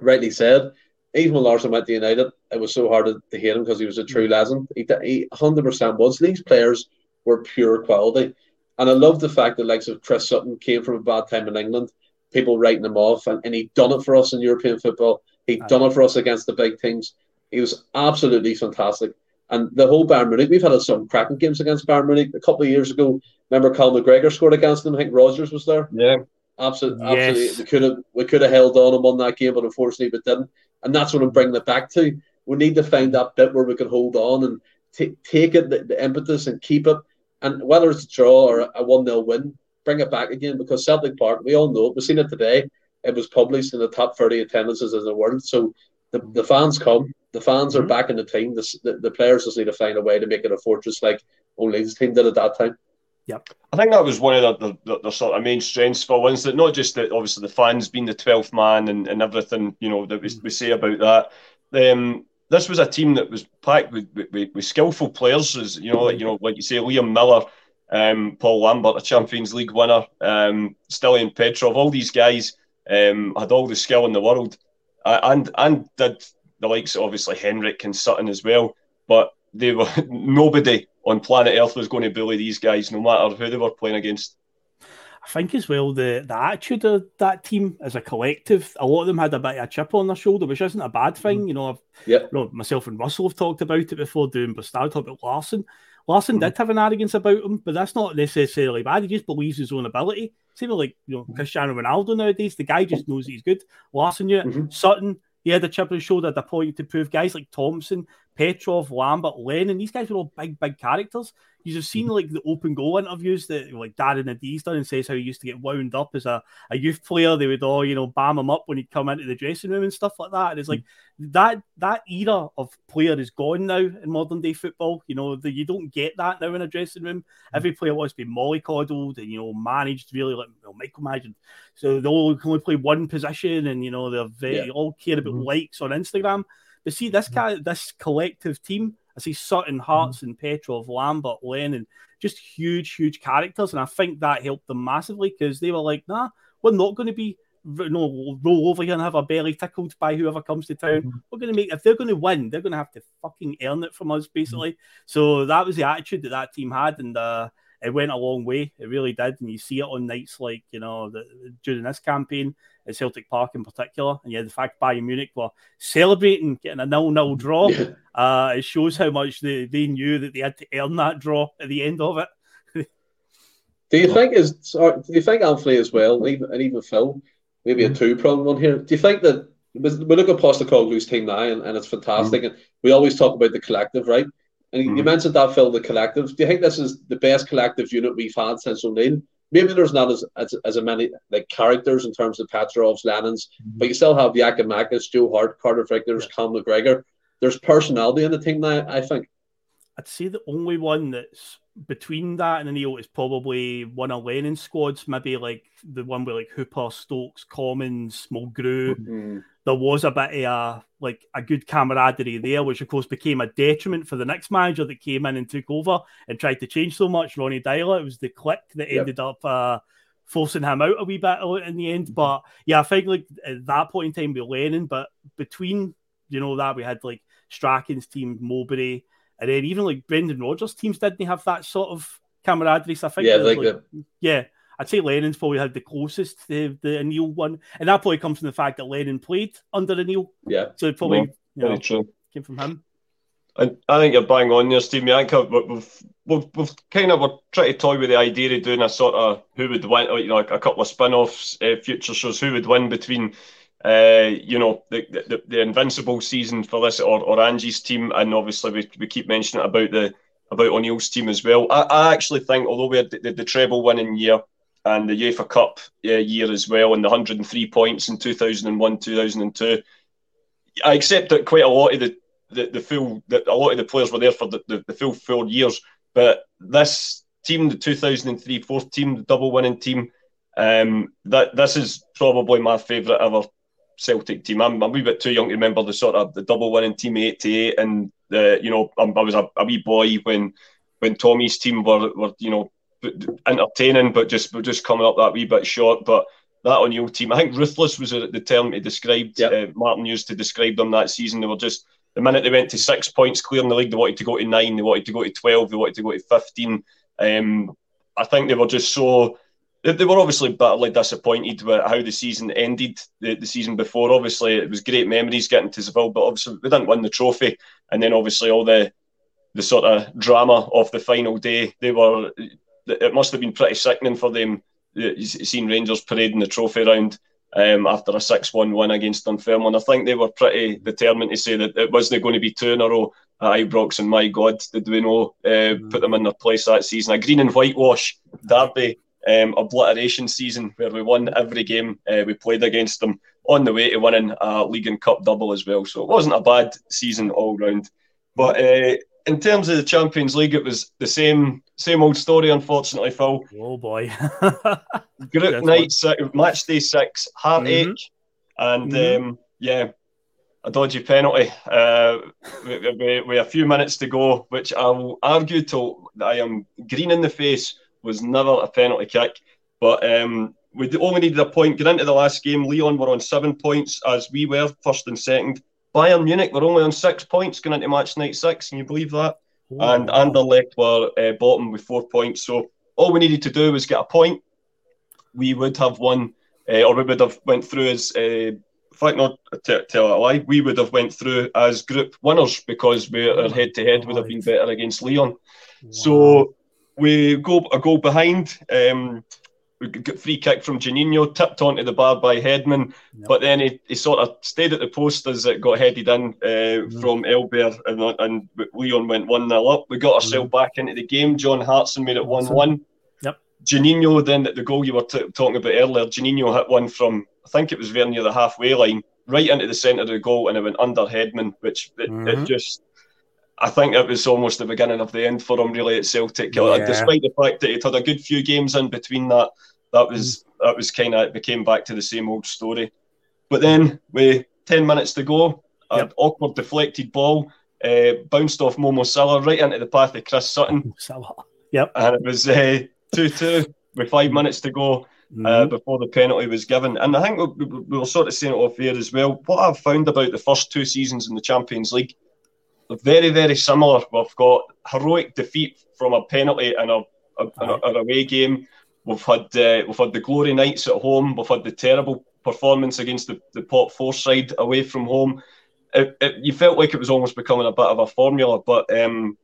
rightly said, even when Larsson went to United, it was so hard to, to hate him because he was a true mm. legend. He, he 100% was. These players were pure quality. And I love the fact that likes of Chris Sutton came from a bad time in England, people writing him off, and, and he'd done it for us in European football. He'd done it for us against the big teams. He was absolutely fantastic. And the whole Bayern Munich, we've had some cracking games against Bayern Munich. A couple of years ago, remember Cal McGregor scored against them? I think Rodgers was there. Yeah. Absolutely, yes. absolutely. We could have we could have held on and won that game, but unfortunately we didn't. And that's what I'm bringing it back to. We need to find that bit where we can hold on and t- take it, the, the, impetus, and keep it. And whether it's a draw or a 1 0 win, bring it back again because Celtic Park, we all know it. We've seen it today. It was published in the top 30 attendances in the world. So the, the fans come, the fans mm-hmm. are back in the team. The, the, the, players just need to find a way to make it a fortress like only the team did at that time. Yep. I think that was one of the, the, the, sort of main strengths for Wins that not just that obviously the fans being the 12th man and, and everything, you know, that we, we say about that. Um, this was a team that was packed with, with, with skillful players, as you know, like, you know, like you say, Liam Miller, um, Paul Lambert, a Champions League winner, um, Stiliyan Petrov, all these guys um, had all the skill in the world, uh, and and did the likes of obviously Henrik and Sutton as well, but they were nobody on planet Earth was going to bully these guys, no matter who they were playing against. I think as well the the attitude of that team as a collective, a lot of them had a bit of a chip on their shoulder, which isn't a bad thing. Mm-hmm. You know, I've, yep. you know, myself and Russell have talked about it before doing but started talking about Larsson. Larsson mm-hmm. did have an arrogance about him, but that's not necessarily bad. He just believes his own ability. Same like you know Cristiano Ronaldo nowadays. The guy just knows he's good. Larsson knew it. Mm-hmm. Sutton, he had a chip on his shoulder at the point to prove guys like Thompson, Petrov, Lambert, Lennon, these guys were all big, big characters. You've just seen mhm. like the open goal interviews that like Darren O'Dea's done and says how he used to get wound up as a, a youth player. They would all, you know, bam him up when he'd come into the dressing room and stuff like that. And it's mm. like that that era of player is gone now in modern day football. You know, the, you don't get that now in a dressing room. Mm. Every player wants to be mollycoddled and you know managed really like well, micromanaged. So they all can only play one position and you know they're very yeah. all care about mm-hmm. likes on Instagram. But see, this guy, this collective team I see Sutton, Hartson, mm-hmm. and Petrov, Lambert, Lennon, just huge, huge characters. And I think that helped them massively because they were like, nah, we're not going to be no roll over here and have our belly tickled by whoever comes to town. Mm-hmm. We're going to make if they're going to win, they're going to have to fucking earn it from us, basically. Mm-hmm. So that was the attitude that that team had, and uh, it went a long way. It really did, and you see it on nights like you know the, during this campaign at Celtic Park in particular. And yeah, the fact Bayern Munich were celebrating getting a nil-nil draw, uh, it shows how much they, they knew that they had to earn that draw at the end of it. do you think is do you think Anthony as well, even, and even Phil, maybe a two-pronged one here? Do you think that we look at Postecoglou's team now, and, and it's fantastic, mm-hmm. and we always talk about the collective, right? And mm-hmm. you mentioned that Phil, the collective. Do you think this is the best collective unit we've had since O'Neill? maybe there's not as, as, as many like characters in terms of Petrovs, Lennons, mm-hmm. but you still have Giakoumakis, Joe Hart, Carter Vickers, yeah. Cal McGregor. There's personality in the team now, I think. I'd say the only one that's between that and O'Neill is probably one of Lennon's squads, maybe like the one with like Hooper, Stokes, Commons, Mulgrew. Mm-hmm there was a bit of a like a good camaraderie there, which of course became a detriment for the next manager that came in and took over and tried to change so much. Ronnie Deila, it was the click that yep. ended up uh, forcing him out a wee bit in the end. But yeah, I think like at that point in time we were learning, but between you know that we had like Strachan's team, Mowbray, and then even like Brendan Rodgers' teams didn't have that sort of camaraderie. So I think yeah, like, like yeah, I'd say Lennon's probably had the closest to the O'Neill one, and that probably comes from the fact that Lennon played under the O'Neill. Yeah, so it probably yeah, you know, true. came from him. And I think you're bang on there, Steve. I think we've, we've, we've kind of we're trying to toy with the idea of doing a sort of who would win, you know, like a couple of spin-offs, uh, future shows, who would win between, uh, you know, the, the the invincible season for this or, or Ange's team, and obviously we, we keep mentioning about the about O'Neill's team as well. I, I actually think, although we had the, the, the treble winning year, and the UEFA Cup uh, year as well, and the 103 points in 2001, 2002. I accept that quite a lot of the the, the full that a lot of the players were there for the, the, the, full four years, but this team, the 2003 fourth team, the double winning team, um, that this is probably my favourite ever Celtic team. I'm, I'm, a wee bit too young to remember the sort of the double winning team '88, and the you know I, I was a, a wee boy when when Tommy's team were, were you know entertaining, but just just coming up that wee bit short. But that O'Neill team. I think ruthless was the term he described. Yep. Uh, Martin used to describe them that season. They were just the minute they went to six points clear in the league, they wanted to go to nine, they wanted to go to twelve, they wanted to go to fifteen. Um, I think they were just so. They, were obviously bitterly disappointed with how the season ended the, the season before. Obviously, it was great memories getting to Seville, but obviously we didn't win the trophy. And then obviously all the the sort of drama of the final day. They were. It must have been pretty sickening for them seeing Rangers parading the trophy around um, after a 6 1 win against Dunfermline. I think they were pretty determined to say that it wasn't going to be two in a row at Ibrox, and my God, did we know uh, mm. put them in their place that season. A green and whitewash derby. Um, obliteration season where we won every game uh, we played against them on the way to winning a league and cup double as well. So it wasn't a bad season all round. But uh, in terms of the Champions League, it was the same same old story. Unfortunately, Phil. Oh boy. Group night, six, match day six, heartache, mm-hmm. and mm-hmm. Um, yeah, a dodgy penalty uh, with, with, a few minutes to go, which I will argue till I am green in the face was never a penalty kick. But um, we only needed a point. Get into the last game. Lyon were on seven points as we were first and second. Bayern Munich were only on six points going into match night six. Can you believe that? Wow. And Anderlecht were uh, bottom with four points. So all we needed to do was get a point. We would have won, uh, or we would have went through as. Uh, in fact, not to tell a lie, we would have went through as group winners because we, our head to head would have been better against Lyon. Wow. So we go a goal behind. Um, we got free kick from Juninho, tipped onto the bar by Hedman, yep. but then he, he sort of stayed at the post as it got headed in uh, mm. from Elber, and, and Lyon went 1 0 up. We got ourselves mm. back into the game. John Hartson made it 1 1. Yep. Juninho, then the goal you were t- talking about earlier, Juninho hit one from, I think it was very near the halfway line, right into the centre of the goal, and it went under Hedman, which it, mm-hmm. it just. I think it was almost the beginning of the end for him, really, at Celtic. Yeah. Despite the fact that he'd had a good few games in between that, that was that was kind of it became back to the same old story. But then with ten minutes to go, yep. an awkward deflected ball uh, bounced off Momo Sylla right into the path of Chris Sutton. Sylla. Yep. And it was uh, two two with five minutes to go. Uh, mm-hmm. before the penalty was given, and I think we, we were sort of saying it off air as well. What I've found about the first two seasons in the Champions League, very, very similar. We've got heroic defeat from a penalty in a, a, a, an away game. We've had uh, we've had the glory nights at home. We've had the terrible performance against the, the pot four side away from home. It, it, you felt like it was almost becoming a bit of a formula, but um,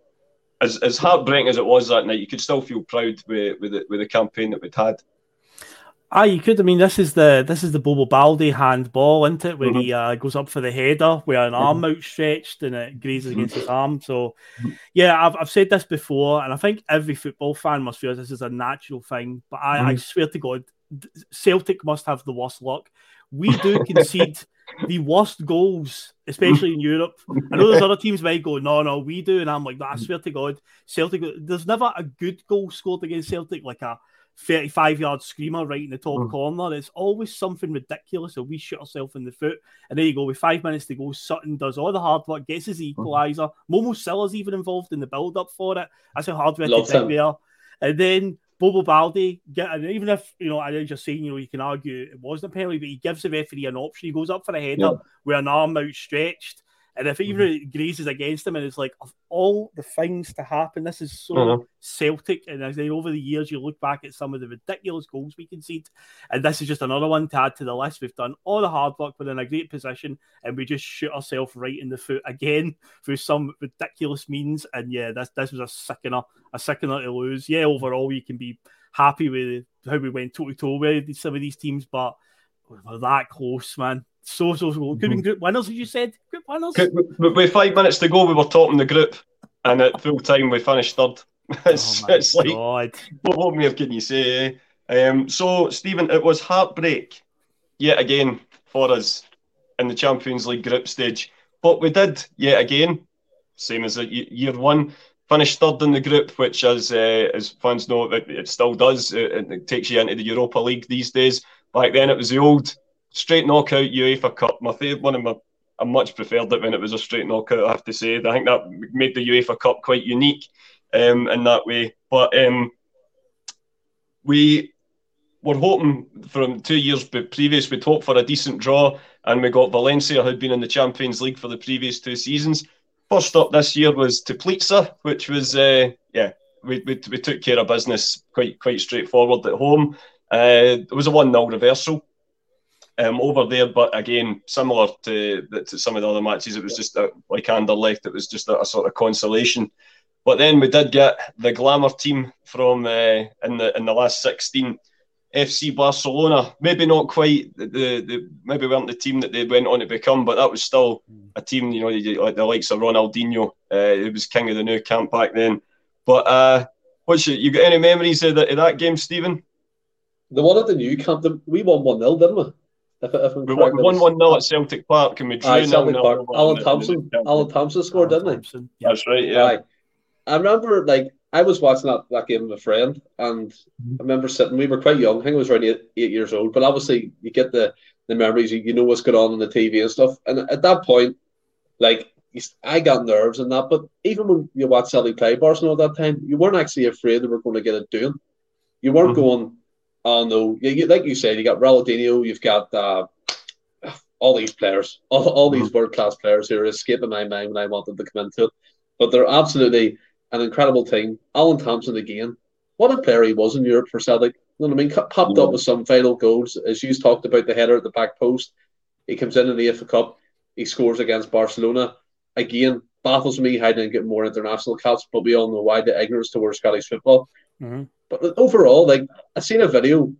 as as heartbreaking as it was that night, you could still feel proud with with the, with the campaign that we'd had. Ah, you could. I mean, this is the this is the Bobo Balde handball, isn't it? Where mm-hmm. he uh, goes up for the header, with an mm-hmm. arm outstretched, and it grazes against his arm. So, mm-hmm. yeah, I've, I've said this before, and I think every football fan must feel this is a natural thing. But I, I mm-hmm. swear to God, Celtic must have the worst luck. We do concede the worst goals, especially in Europe. I know there's other teams might go, no, no, we do, and I'm like, I swear to God, Celtic. There's never a good goal scored against Celtic like a 35 yard screamer right in the top mm. corner. It's always something ridiculous. So we shoot ourselves in the foot. And there you go. With five minutes to go, Sutton does all the hard work, gets his equaliser. Mm. Momo Sylla's even involved in the build up for it. That's how hard we had to there. And then Bobo Balde, get, and even if, you know, I was just saying, you know, you can argue it wasn't a penalty, but he gives the referee an option. He goes up for a header yeah. with an arm outstretched. And if even mm-hmm. grazes against him, and it's like of all the things to happen, this is so mm-hmm. Celtic. And as they over the years, you look back at some of the ridiculous goals we concede, and this is just another one to add to the list. We've done all the hard work, we're in a great position, and we just shoot ourselves right in the foot again through some ridiculous means. And yeah, this this was a sickener, a sickener to lose. Yeah, overall, you can be happy with how we went toe to toe with some of these teams, but we're that close, man so so so could mm-hmm. group winners, as you said. Group winners. With five minutes to go, we were topping the group, and at full time we finished third. it's, oh it's like what, what more can you say? Eh? Um, so Stephen, it was heartbreak yet again for us in the Champions League group stage, but we did yet again, same as year one. Finished third in the group, which, as uh, as fans know, it, it still does. It, it takes you into the Europa League these days. Back then, it was the old straight knockout UEFA Cup. My favorite one of my I much preferred it when it was a straight knockout. I have to say, I think that made the UEFA Cup quite unique um, in that way. But um, we we're hoping from two years previous, we'd hope for a decent draw, and we got Valencia, who'd been in the Champions League for the previous two seasons. First up this year was Teplice, which was, uh, yeah, we, we, we, took care of business quite quite straightforward at home. Uh, it was a 1 0 reversal um, over there, but again, similar to, to some of the other matches, it was just a, like Anderlecht, it was just a, a, sort of consolation. But then we did get the glamour team from uh, in the in the last 16 FC Barcelona. Maybe not quite the, the maybe weren't the team that they went on to become, but that was still a team. You know, like the likes of Ronaldinho. Uh, he was king of the Nou Camp back then. But uh, what's your, you got any memories of, the, of that game, Stephen? The one at the Nou Camp, the, we won one 0 didn't we? If, if we won one 0 at Celtic Park, and we drew Aye, Celtic Park. Alan Thompson, Alan Thompson scored, Alan didn't Thompson. he? That's right. Yeah. Aye. I remember like I was watching that, that game with a friend, and mm-hmm. I remember sitting. We were quite young. I think I was around eight, eight years old. But obviously, you get the the memories. You, you know what's going on on the TV and stuff. And at that point, like I got nerves and that. But even when you watch Celtic play Barcelona at that time, you weren't actually afraid they were going to get it doing. You weren't mm-hmm. going, no. You, you, like you said, you got Ronaldinho. You've got uh, all these players, all, all these mm-hmm. world class players who are escaping my mind when I want them to come into it. But they're absolutely an incredible team. Alan Thompson again. What a player he was in Europe for Celtic. You know what I mean? Popped up with some vital goals. As you talked about the header at the back post, he comes in in the FA Cup. He scores against Barcelona. Again, baffles me how didn't get more international caps, but we all know why the ignorance towards Scottish football. Mm-hmm. But overall, like I seen a video.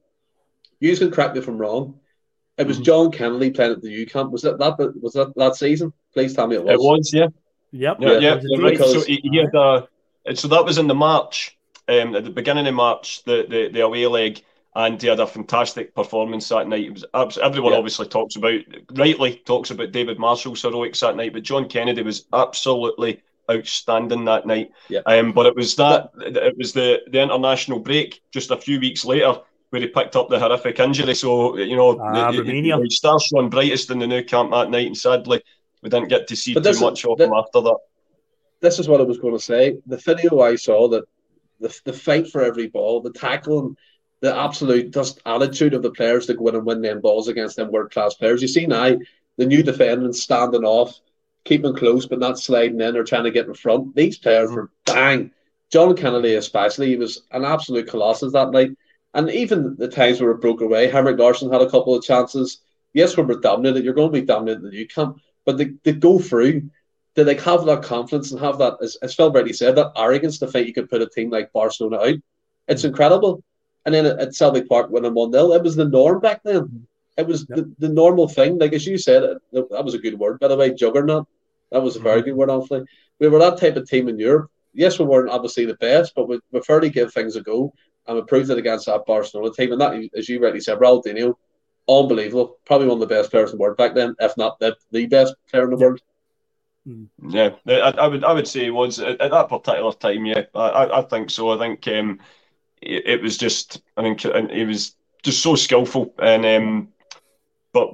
You can correct me if I'm wrong. It was mm-hmm. John Kennedy playing at the Nou Camp. Was that that was that that season? Please tell me it was. It was, yeah. Yep. Yeah, yeah. yeah right. So he, he had a so that was in the March, um, at the beginning of March, the, the, the away leg, and he had a fantastic performance that night. It was everyone yeah. obviously talks about, rightly talks about David Marshall's heroics that night, but John Kennedy was absolutely outstanding that night. Yeah. Um, but it was that it was the the international break just a few weeks later where he picked up the horrific injury. So you know, ah, the, Romania. the stars shone brightest in the Nou Camp that night, and sadly we didn't get to see too much of him after that this is what I was going to say. The video I saw that the, the fight for every ball, the tackling, the absolute just attitude of the players to go in and win them balls against them world class players. You see now the new defendants standing off, keeping close but not sliding in or trying to get in front. These players were bang. John Kennedy especially, he was an absolute colossus that night. And even the times where it broke away, Henrik Larsson had a couple of chances. Yes, we were dominated. You're going to be dominated in the Nou Camp, but they, they go through They like have that confidence and have that, as, as Phil already said, that arrogance to think you could put a team like Barcelona out. It's mm. incredible. And then at, at Celtic Park winning 1 0, it was the norm back then. It was yep. the, the normal thing. Like as you said, that was a good word, by the way, juggernaut. That was a very mm-hmm. good word, honestly. We were that type of team in Europe. Yes, we weren't obviously the best, but we, we fairly give things a go. And we proved it against that Barcelona team. And that, as you rightly said, Ronaldinho, unbelievable. Probably one of the best players in the world back then, if not the, the best player in the world. Hmm. Yeah, I, I, would I would say it was at, at that particular time. Yeah, I, I think so. I think um, it, it, was just I think it was just so skillful and um, but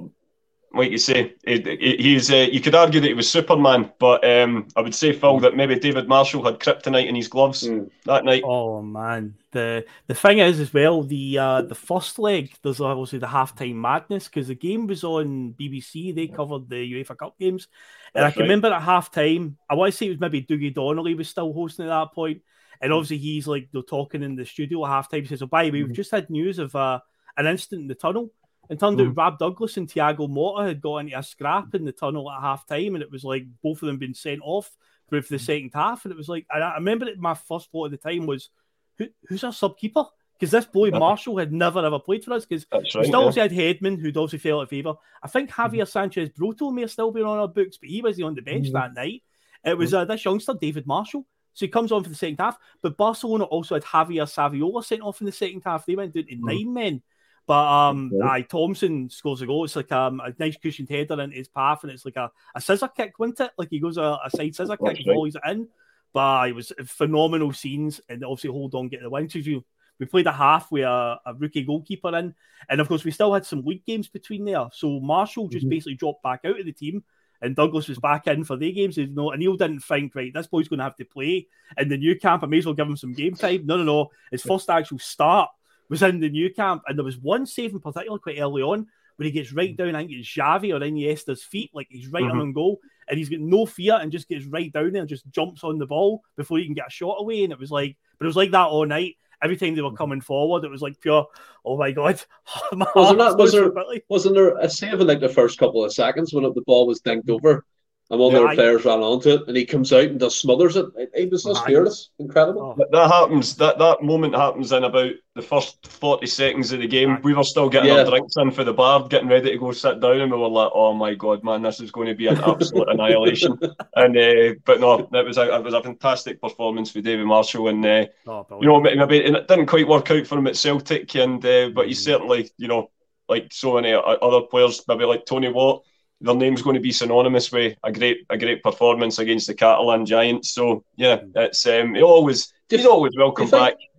like you say, he's uh, you could argue that he was Superman, but um, I would say Phil that maybe David Marshall had kryptonite in his gloves mm. that night. Oh man, the the thing is as well the uh, the first leg there's obviously the halftime madness because the game was on BBC. They covered the UEFA Cup games, and That's I can right. remember at halftime. I want to say it was maybe Dougie Donnelly was still hosting at that point, and hmm. obviously he's like they're talking in the studio at halftime. He says, "Oh, by the way, we've hmm. just had news of uh, an incident in the tunnel." And turned mm. out Rob Douglas and Thiago Motta had got into a scrap in the tunnel at half time, and it was like both of them being sent off for the second half. And it was like, I remember that my first thought at the time was, Who, who's our sub keeper? Because this boy Marshall had never ever played for us. Because right, we still yeah. had Hedman, who'd also fell out of favour. I think Javier mm. Sanchez Broto may have still been on our books, but he was on the bench mm. that night. It was uh, this youngster, David Marshall. So he comes on for the second half. But Barcelona also had Javier Saviola sent off in the second half. They went down to nine men. But um, okay. aye, Thompson scores a goal. It's like um, a nice cushioned header into his path, and it's like a, a scissor kick, wasn't it? Like he goes a, a side scissor kick, and volleys it in. But it was phenomenal scenes, and obviously hold on, get the win. So you, we played a half with a, a, rookie goalkeeper in, and of course we still had some league games between there. So Marshall just mm-hmm. basically dropped back out of the team, and Douglas was back in for their games. You know, and O'Neill didn't think, right, this boy's going to have to play in the Nou Camp. I may as well give him some game time. No, no, no. His first actual start was in the Nou Camp, and there was one save in particular quite early on where he gets right Mm. down, I think it's Xavi or Iniesta's feet, like he's right Mhm. on goal, and he's got no fear and just gets right down there and just jumps on the ball before he can get a shot away. And it was like, but it was like that all night. Every time they were coming forward, it was like pure, oh my god. My Was there heart not- was there- Wasn't there a save in like the first couple of seconds when the ball was dinked over and one of their I- players ran onto it and he comes out and just smothers it? It, it was just Aye. fearless, incredible. Oh, That, that happens. That that moment happens in about the first forty seconds of the game. We were still getting Yeah. our drinks in for the bar, getting ready to go sit down, and we were like, "Oh my god, man, this is going to be an absolute annihilation." And uh, but no, it was a it was a fantastic performance for David Marshall, and uh, oh, you know maybe maybe- and it didn't quite work out for him at Celtic, and uh, but he Mm. certainly you know like so many other players, maybe like Tony Watt. Their name's going to be synonymous with a great a great performance against the Catalan Giants. So yeah, it's um, he always Do he's always welcome do back. think-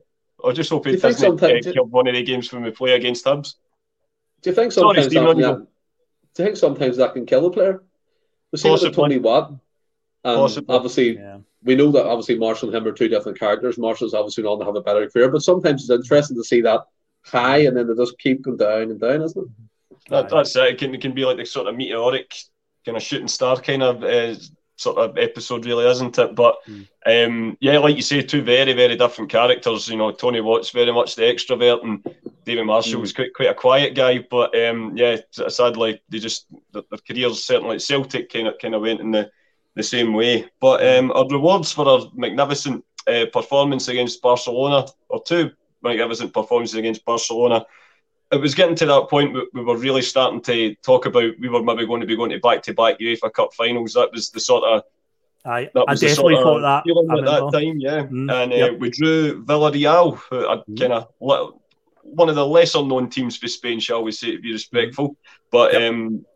I just hope he do doesn't uh, kill one of the games when we play against Hibs. Do you think Sorry, sometimes Stephen, that, on you yeah, go. do you think sometimes that can kill a player? We see it with Possibly. Tony Watt. And Possibly. obviously yeah. we know that obviously Marshall and him are two different characters. Marshall's obviously going to have a better career, but sometimes it's interesting to see that high and then they just keep going down and down, isn't it? That, that's it. It can, it can be like the sort of meteoric kind of shooting star kind of uh, sort of episode, really, isn't it? But Mm. um, yeah, like you say, two very, very different characters. You know, Tony Watt's very much the extrovert, and David Marshall Mm. was quite quite a quiet guy. But um, yeah, sadly, they just their, their careers certainly at Celtic kind of kind of went in the, the same way. But um, our rewards for our magnificent uh, performance against Barcelona, or two magnificent performances against Barcelona it was getting to that point we, we were really starting to talk about we were maybe going to be going to back to back UEFA Cup finals. That was the sort of I, I definitely sort thought that. at that time, yeah. Mm, and uh, yep. we drew Villarreal, who are Mm. kind of one of the lesser known teams for Spain, shall we say, to be respectful. But Yep. um,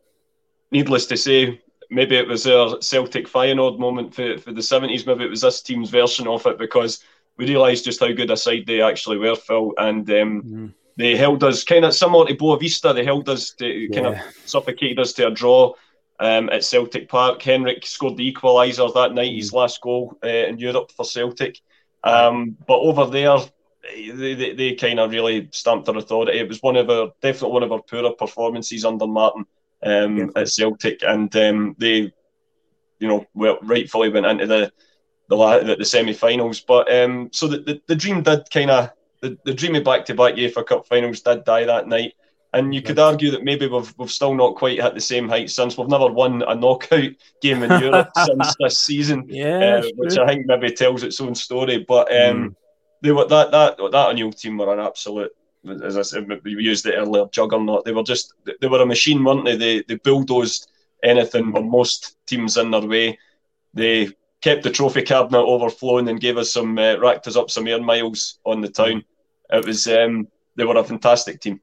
needless to say, maybe it was our Celtic Feyenoord moment for, for the 70s. Maybe it was this team's version of it because we realised just how good a side they actually were, Phil. And um, Mm. They held us kind of similar to Boavista. They held us to kind of suffocated us to a draw um, at Celtic Park. Henrik scored the equaliser that night, his last goal uh, in Europe for Celtic. Um, but over there, they, they, they kind of really stamped their authority. It was one of our definitely one of our poorer performances under Martin um, at Celtic, and um, they, you know, well, rightfully went into the the, the, the semi-finals. But um, so the, the, the dream did kind of the, the dream of back-to-back UEFA Cup finals did die that night. And you could argue that maybe we've we've still not quite hit the same height since we've never won a knockout game in Europe since this season, Yeah, uh, which. I think maybe tells its own story. But um, they were that that that O'Neill team were an absolute, as I said, we used it earlier, juggernaut. They were just they were a machine, weren't they? They they bulldozed anything or most teams in their way. They kept the trophy cabinet overflowing and gave us some uh, racked us up some air miles on the town. It was um, they were a fantastic team.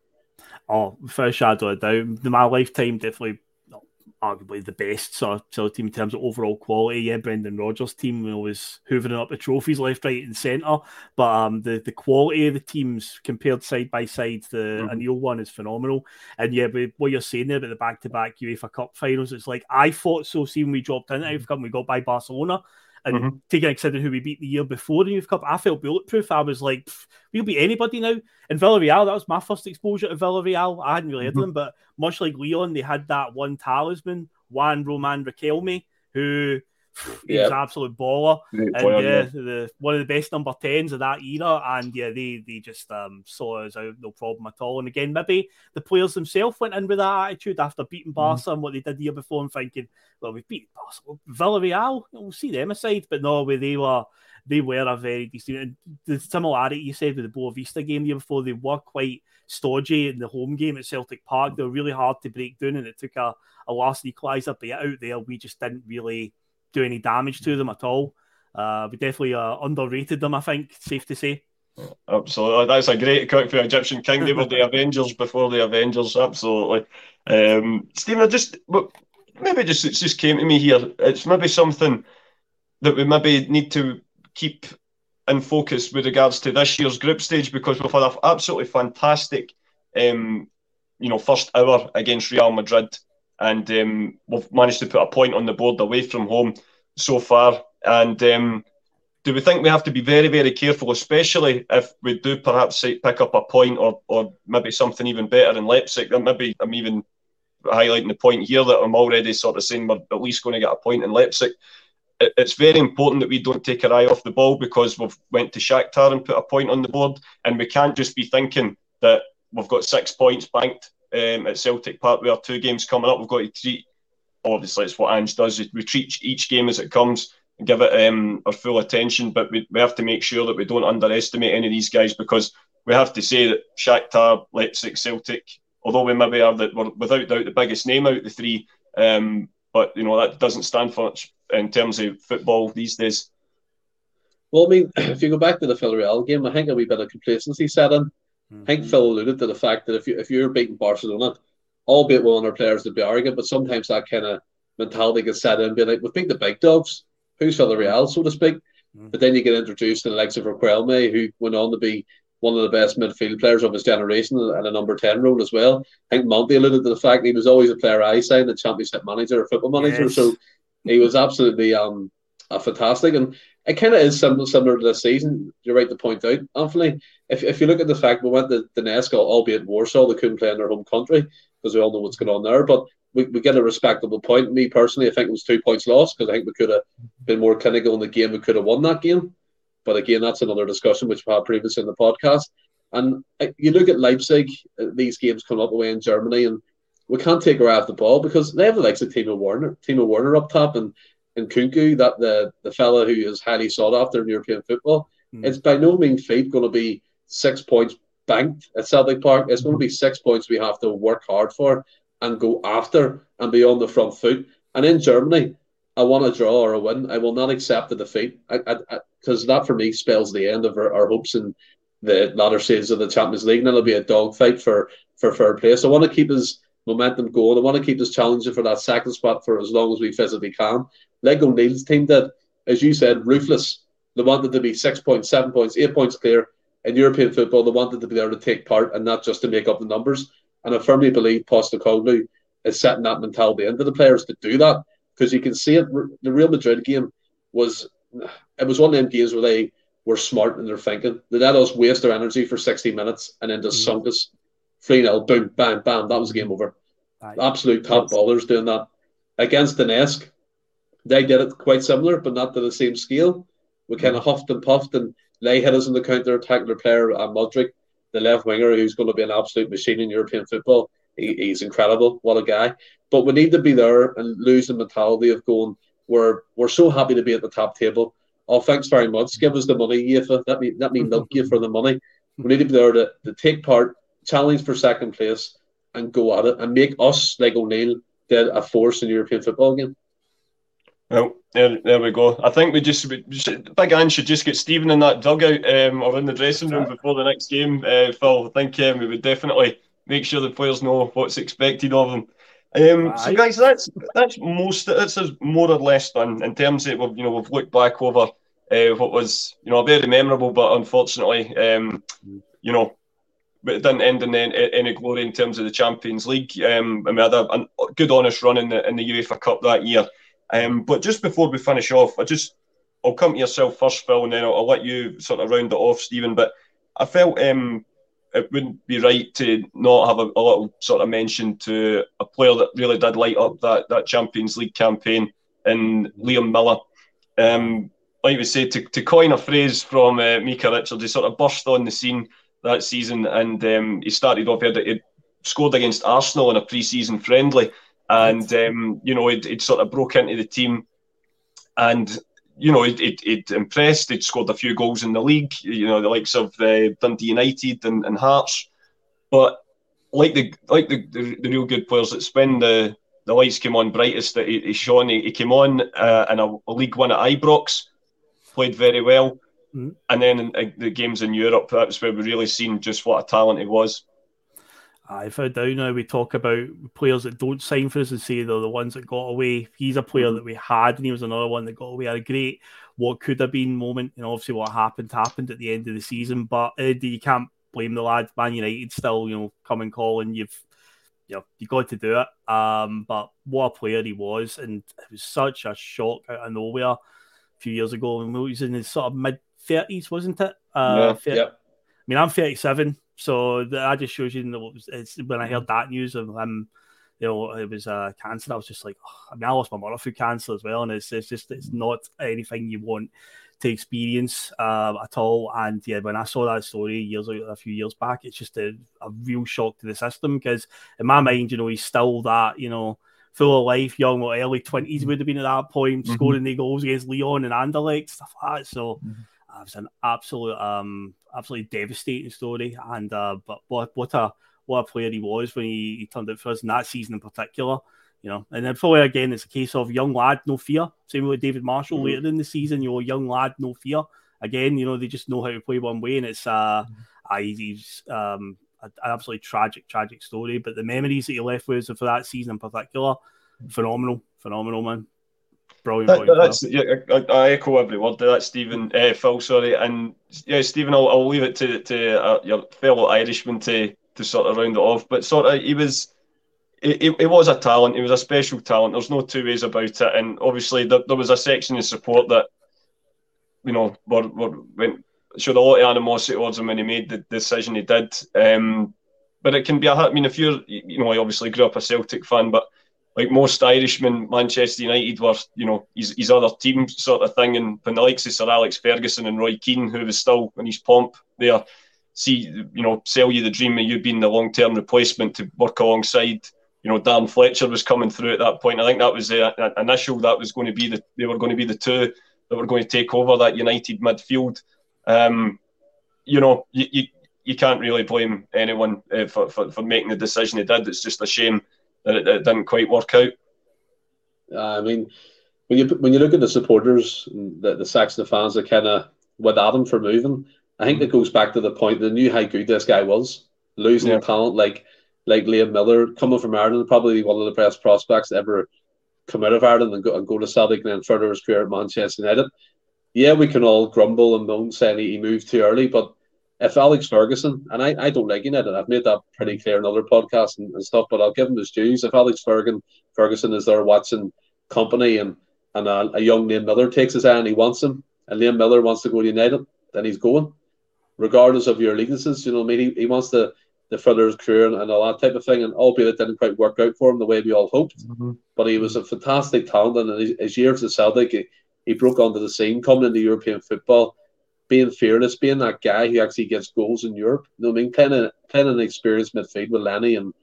Oh, for a shadow of a doubt, my lifetime definitely not arguably the best sort of, sort of team in terms of overall quality. Yeah, Brendan Rodgers' team was hoovering up the trophies left, right, and centre. But um, the the quality of the teams compared side by side, the Mhm. O'Neill one is phenomenal. And yeah, but what you're saying there about the back to back UEFA Cup finals, it's like I thought so. Seeing we dropped into UEFA Cup, and we got by Barcelona. And Mhm. taking considering who we beat the year before the Youth Cup, I felt bulletproof. I was like, we'll beat anybody now. And Villarreal, that was my first exposure to Villarreal. I hadn't really heard of them, but much like Lyon, they had that one talisman, Juan Roman Riquelme, who pff, he was Yeah. an absolute baller. And player, yeah, the one of the best number tens of that era, and yeah, they they just um, saw us out no problem at all. And again, maybe the players themselves went in with that attitude after beating Barca and what they did the year before, and thinking, well, we've beat Barca, Villarreal, we'll see them aside. But no, where they were, they were a very decent. And the similarity you said with the Boavista game the year before, they were quite stodgy in the home game at Celtic Park. They were really hard to break down, and it took a, a last equaliser. But out there, we just didn't really do any damage to them at all. Uh, we definitely uh, underrated them, I think, safe to say. Absolutely, that's a great account for Egyptian King. They were the Avengers before the Avengers. Absolutely, um, Stephen. I just maybe just it just came to me here. It's maybe something that we maybe need to keep in focus with regards to this year's group stage because we've had an absolutely fantastic, um, you know, first hour against Real Madrid, and um, we've managed to put a point on the board away from home so far. And um, do we think we have to be very, very careful, especially if we do perhaps pick up a point or, or maybe something even better in Leipzig? Maybe I'm even highlighting the point here that I'm already sort of saying we're at least going to get a point in Leipzig. It's very important that we don't take our eye off the ball because we've went to Shakhtar and put a point on the board, and we can't just be thinking that we've got six points banked um, at Celtic Park. We have two games coming up. We've got to treat. Obviously, it's what Ange does. We treat each game as it comes and give it um, our full attention. But we, we have to make sure that we don't underestimate any of these guys because we have to say that Shakhtar, Leipzig, Celtic, although we maybe are we're without doubt the biggest name out of the three, um, but you know that doesn't stand for much in terms of football these days. Well, I mean, if you go back to the Villarreal game, I think a wee bit of complacency set in. Mm-hmm. I think Phil alluded to the fact that if you if you're beating Barcelona, all albeit one of their players to be arrogant, but sometimes that kind of mentality gets set in, be like, we beat the big dogs who's Villarreal, so to speak. Mm. But then you get introduced to the likes of Riquelme, who went on to be one of the best midfield players of his generation and a number 10 role as well. I think Monty alluded to the fact he was always a player I signed, a championship manager, a football manager. Yes. So he was absolutely um, a fantastic. And it kind of is similar, similar to this season. You're right to point out, Anthony. If, if you look at the fact we went to Donetsk, albeit Warsaw, they couldn't play in their home country because we all know what's going on there. But we, we get a respectable point. Me personally, I think it was two points lost because I think we could have been more clinical in the game. We could have won that game. But again, that's another discussion which we had previously in the podcast. And uh, you look at Leipzig, uh, these games come up away in Germany, and we can't take our eye off the ball because they have the likes of Timo Werner, Timo Werner up top, and and Nkunku, that the the fella who is highly sought after in European football. Mm. It's by no means fate going to be six points banked at Celtic Park. It's going to be six points we have to work hard for and go after and be on the front foot. And in Germany, I want a draw or a win. I will not accept a defeat because that for me spells the end of our, our, hopes in the latter stages of the Champions League. And it'll be a dogfight for for third place. I want to keep his momentum going. I want to keep us challenging for that second spot for as long as we physically can. Like O'Neill's team did, as you said, ruthless. They wanted to be six points, seven points, eight points clear. In European football, they wanted to be there to take part and not just to make up the numbers. And I firmly believe Postecoglou is setting that mentality into the players to do that because you can see it. The Real Madrid game was it was one of them games where they were smart in their thinking. They let us waste their energy for 60 minutes and then just mm. sunk us 3 0, boom, bam, bam. That was game over. Aye. Absolute top ballers doing that. Against Donetsk, they did it quite similar, but not to the same scale. We kind of mm. huffed and puffed and hit us in the counter attack. Their player, uh, Mudryk, the left winger, who's going to be an absolute machine in European football. He, he's incredible. What a guy. But we need to be there and lose the mentality of going, we're, we're so happy to be at the top table. Oh, thanks very much. Give us the money, UEFA. Let me, let me milk you for the money. We need to be there to, to take part, challenge for second place, and go at it and make us, like O'Neill, did a force in European football again. Well, there, there we go. I think we just, we should, Big Ange should just get Stephen in that dugout um, or in the dressing room before the next game, uh, Phil. I think um, we would definitely make sure the players know what's expected of them. Um, so, guys, that's that's most that's more or less done in terms of we've you know we've looked back over uh, what was you know very memorable, but unfortunately, um, you know, but it didn't end in any, any glory in terms of the Champions League. Um, and we had a, a good, honest run in the in the UEFA Cup that year. Um, but just before we finish off, I just I'll come to yourself first, Phil, and then I'll, I'll let you sort of round it off, Stephen. But I felt um, it wouldn't be right to not have a, a, little sort of mention to a player that really did light up that, that Champions League campaign in Liam Miller. Um, like we say, to, to coin a phrase from uh, Micah Richards, he sort of burst on the scene that season and um, he started off, he, had, he scored against Arsenal in a pre season friendly and um, you know, it, it sort of broke into the team, and you know, it, it, it impressed. It scored a few goals in the league. You know, the likes of uh, Dundee United and, and Hearts, but like the like the, the, the, real good players, that when the the lights came on brightest that he, he shone. He, he came on uh, in a, a, League One at Ibrox, played very well, mm-hmm. and then in, in the games in Europe, that's where we really seen just what a talent he was. I found out now we talk about players that don't sign for us and say they're the ones that got away. He's a player mm-hmm. that we had, and he was another one that got away. Had a great what could have been moment, and obviously what happened happened at the end of the season. But Eddie, you can't blame the lad. Man United still, you know, come and call, and you've you know, you got to do it. Um, but what a player he was, and it was such a shock out of nowhere a few years ago, and he was in his sort of mid thirties, wasn't it? Uh, yeah. yeah. I mean, I'm 37, so that just shows you. you know, it's, when I heard that news of him, you know, it was uh, cancer. I was just like, oh, I mean, I lost my mother through cancer as well, and it's, it's just it's not anything you want to experience uh, at all. And yeah, when I saw that story years a few years back, it's just a, a real shock to the system because in my mind, you know, he's still that, you know, full of life, young or early twenties would have been at that point, mm-hmm. scoring the goals against Lyon and Anderlecht, stuff like that. So mm-hmm. Uh, it was an absolute, um, absolutely devastating story. And uh, but what what a what a player he was when he, he turned out for us in that season in particular you know. And then probably again, it's a case of young lad, no fear. Same with David Marshall mm-hmm. later in the season, you know, young lad, no fear. Again, you know, they just know how to play one way, and it's uh, mm-hmm. he's um, an absolutely tragic, tragic story. But the memories that he left with us for that season in particular, phenomenal, phenomenal man. Brilliant. That, that's, yeah, I, I, echo every word there. That's Stephen, uh, Phil, sorry. And yeah, Stephen, I'll, I'll leave it to, to uh, your fellow Irishman to, to sort of round it off. But sort of, he was it, it, was a talent. He was a special talent. There's no two ways about it. And obviously, there, there was a section of support that, you know, were, were, went, showed a lot of animosity towards him when he made the decision he did. Um, but it can be a. I mean, if you're, you know, I obviously grew up a Celtic fan, but like most Irishmen, Manchester United were, you know, his, his other team sort of thing. And when the likes of Sir Alex Ferguson and Roy Keane, who was still in his pomp there, see, you know, sell you the dream of you being the long term replacement to work alongside you know, Dan Fletcher was coming through at that point. I think that was the uh, initial that was going to be the they were going to be the two that were going to take over that United midfield. Um, you know, you, you, you can't really blame anyone uh, for, for, for making the decision they did. It's just a shame that it, it didn't quite work out. I mean, when you when you look at the supporters, the, the Saxon fans are kind of with Adam for moving. I think it goes back to the point they knew how good this guy was, losing yeah. talent like like Liam Miller coming from Ireland, probably one of the best prospects ever come out of Ireland and go, and go to Celtic and then further his career at Manchester United. Yeah, we can all grumble and moan saying he moved too early, but if Alex Ferguson, and I, I don't like United, I've made that pretty clear in other podcasts and, and stuff, but I'll give him his dues. If Alex Ferguson, Ferguson is there watching company and, and a, a young Liam Miller takes his eye and he wants him, and Liam Miller wants to go to United, then he's going, regardless of your allegiances. You know, I mean, he, he wants to the further his career and, and, all that type of thing. And albeit it didn't quite work out for him the way we all hoped, mm-hmm. but he was a fantastic talent. And his, his years at Celtic, he, he broke onto the scene coming into European football, being fearless, being that guy who actually gets goals in Europe. You know what I mean? Playing, a, playing an experienced midfield with Lenny and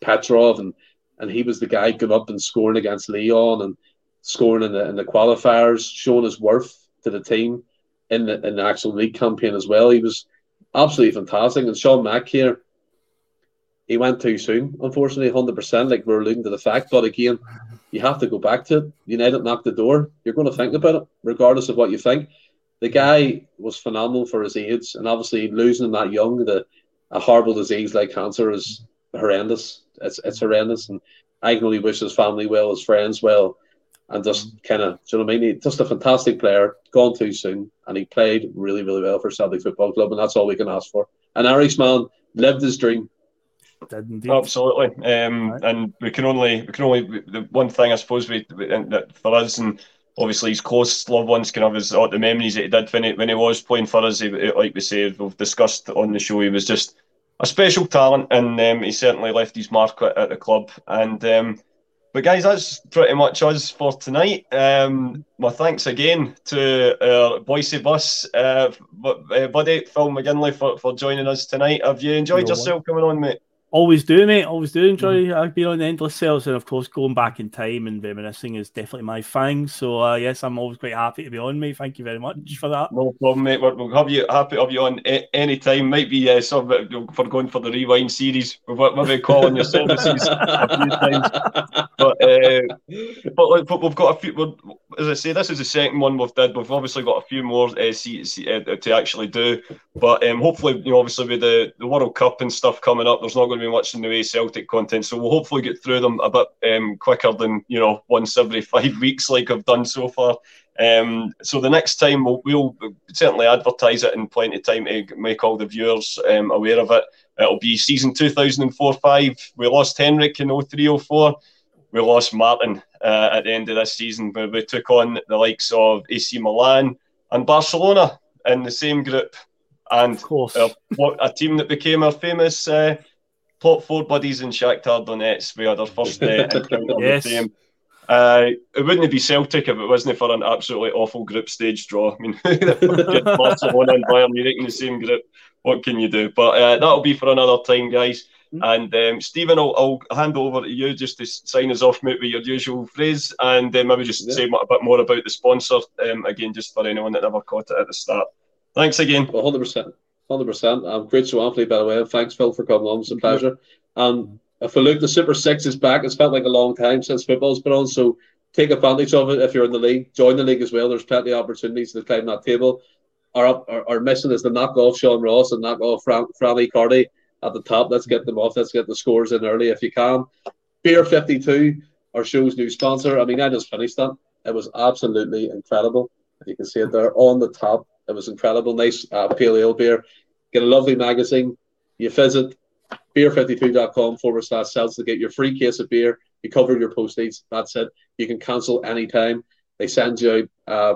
Petrov, and and he was the guy going up and scoring against Lyon and scoring in the in the qualifiers, showing his worth to the team in the in the actual league campaign as well. He was absolutely fantastic. And Sean Mack here, he went too soon, unfortunately, 100%, like we're alluding to the fact. But again, you have to go back to it. United knocked the door. You're going to think about it, regardless of what you think. The guy was phenomenal for his age, and obviously losing him that young, the a horrible disease like cancer is horrendous. It's it's horrendous, and I can only wish his family well, his friends well, and just kind of, you know what I mean? just a fantastic player, gone too soon, and he played really, really well for Celtic Football Club, and that's all we can ask for. And An Irishman lived his dream, Absolutely, um, right. and we can only we can only the one thing I suppose we, that for us and obviously his close loved ones can have his all the memories that he did when he when he was playing for us. He, like we say, we've discussed on the show, he was just a special talent, and um, he certainly left his mark at, the club. And um, but guys, that's pretty much us for tonight. Um, my thanks again to our Bhoycie Bus, uh, uh, buddy Phil McGinlay for, for joining us tonight. Have you enjoyed yourself coming on, mate? Always do, mate. Always do enjoy mm. uh, being on the Endless Celts, and of course, going back in time and reminiscing is definitely my thing. So, uh, yes, I'm always quite happy to be on, mate. Thank you very much for that. No problem, mate. We'll have you happy to have you on a- any time. Might be uh, some for going for the rewind series. We've maybe calling your services a few times, but uh, but, but we've got a few. As I say, this is the second one we've did. We've obviously got a few more uh, see, see, uh, to actually do, but um, hopefully, you know, obviously with the, the World Cup and stuff coming up, there's not going to be much in the way Celtic content. So we'll hopefully get through them a bit um, quicker than you know once every five weeks, like I've done so far. Um, so the next time we'll, we'll, certainly advertise it in plenty of time to make all the viewers um, aware of it. It'll be season 2004-5. We lost Henrik in 0304. We lost Martin uh, at the end of this season, where we took on the likes of AC Milan and Barcelona in the same group. And Of course. uh, what a team that became our famous uh, top four buddies in Shakhtar Donetsk. We had our first uh, encounter Yes. with them. Uh, it wouldn't be Celtic if it wasn't for an absolutely awful group stage draw. I mean, Barcelona and Bayern Munich in the same group. What can you do? But uh, that'll be for another time, guys. And um, Stephen, I'll, I'll hand over to you just to sign us off, mate, with your usual phrase, and uh, maybe just Yeah. say a bit more about the sponsor um, again, just for anyone that never caught it at the start. Thanks again. Well, hundred percent, hundred percent. Um, great show, Anthony. By the way, and thanks, Phil, for coming on. It's a pleasure. Um, if we look, the Super Six is back. It's felt like a long time since football's been on, so take advantage of it. If you're in the league, join the league as well. There's plenty of opportunities to climb that table. Our our, our mission is to knock off Sean Ross and knock off Fran, Franny Cardi at the top. Let's get them off. Let's get the scores in early if you can. Beer fifty two, our show's new sponsor. I mean, I just finished that. It was absolutely incredible. You can see it there on the top. It was incredible. Nice uh, pale ale beer. Get a lovely magazine. You visit beer52.com forward slash celts to get your free case of beer. You cover your postage. That's it. You can cancel anytime. They send you uh,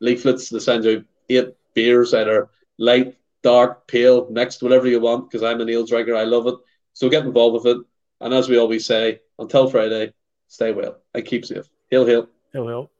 leaflets. They send you eight beers that are light, dark, pale, mixed, whatever you want, because I'm an ale drinker. I love it. So get involved with it. And as we always say, until Friday, stay well and keep safe. Hail, hail. He'll help.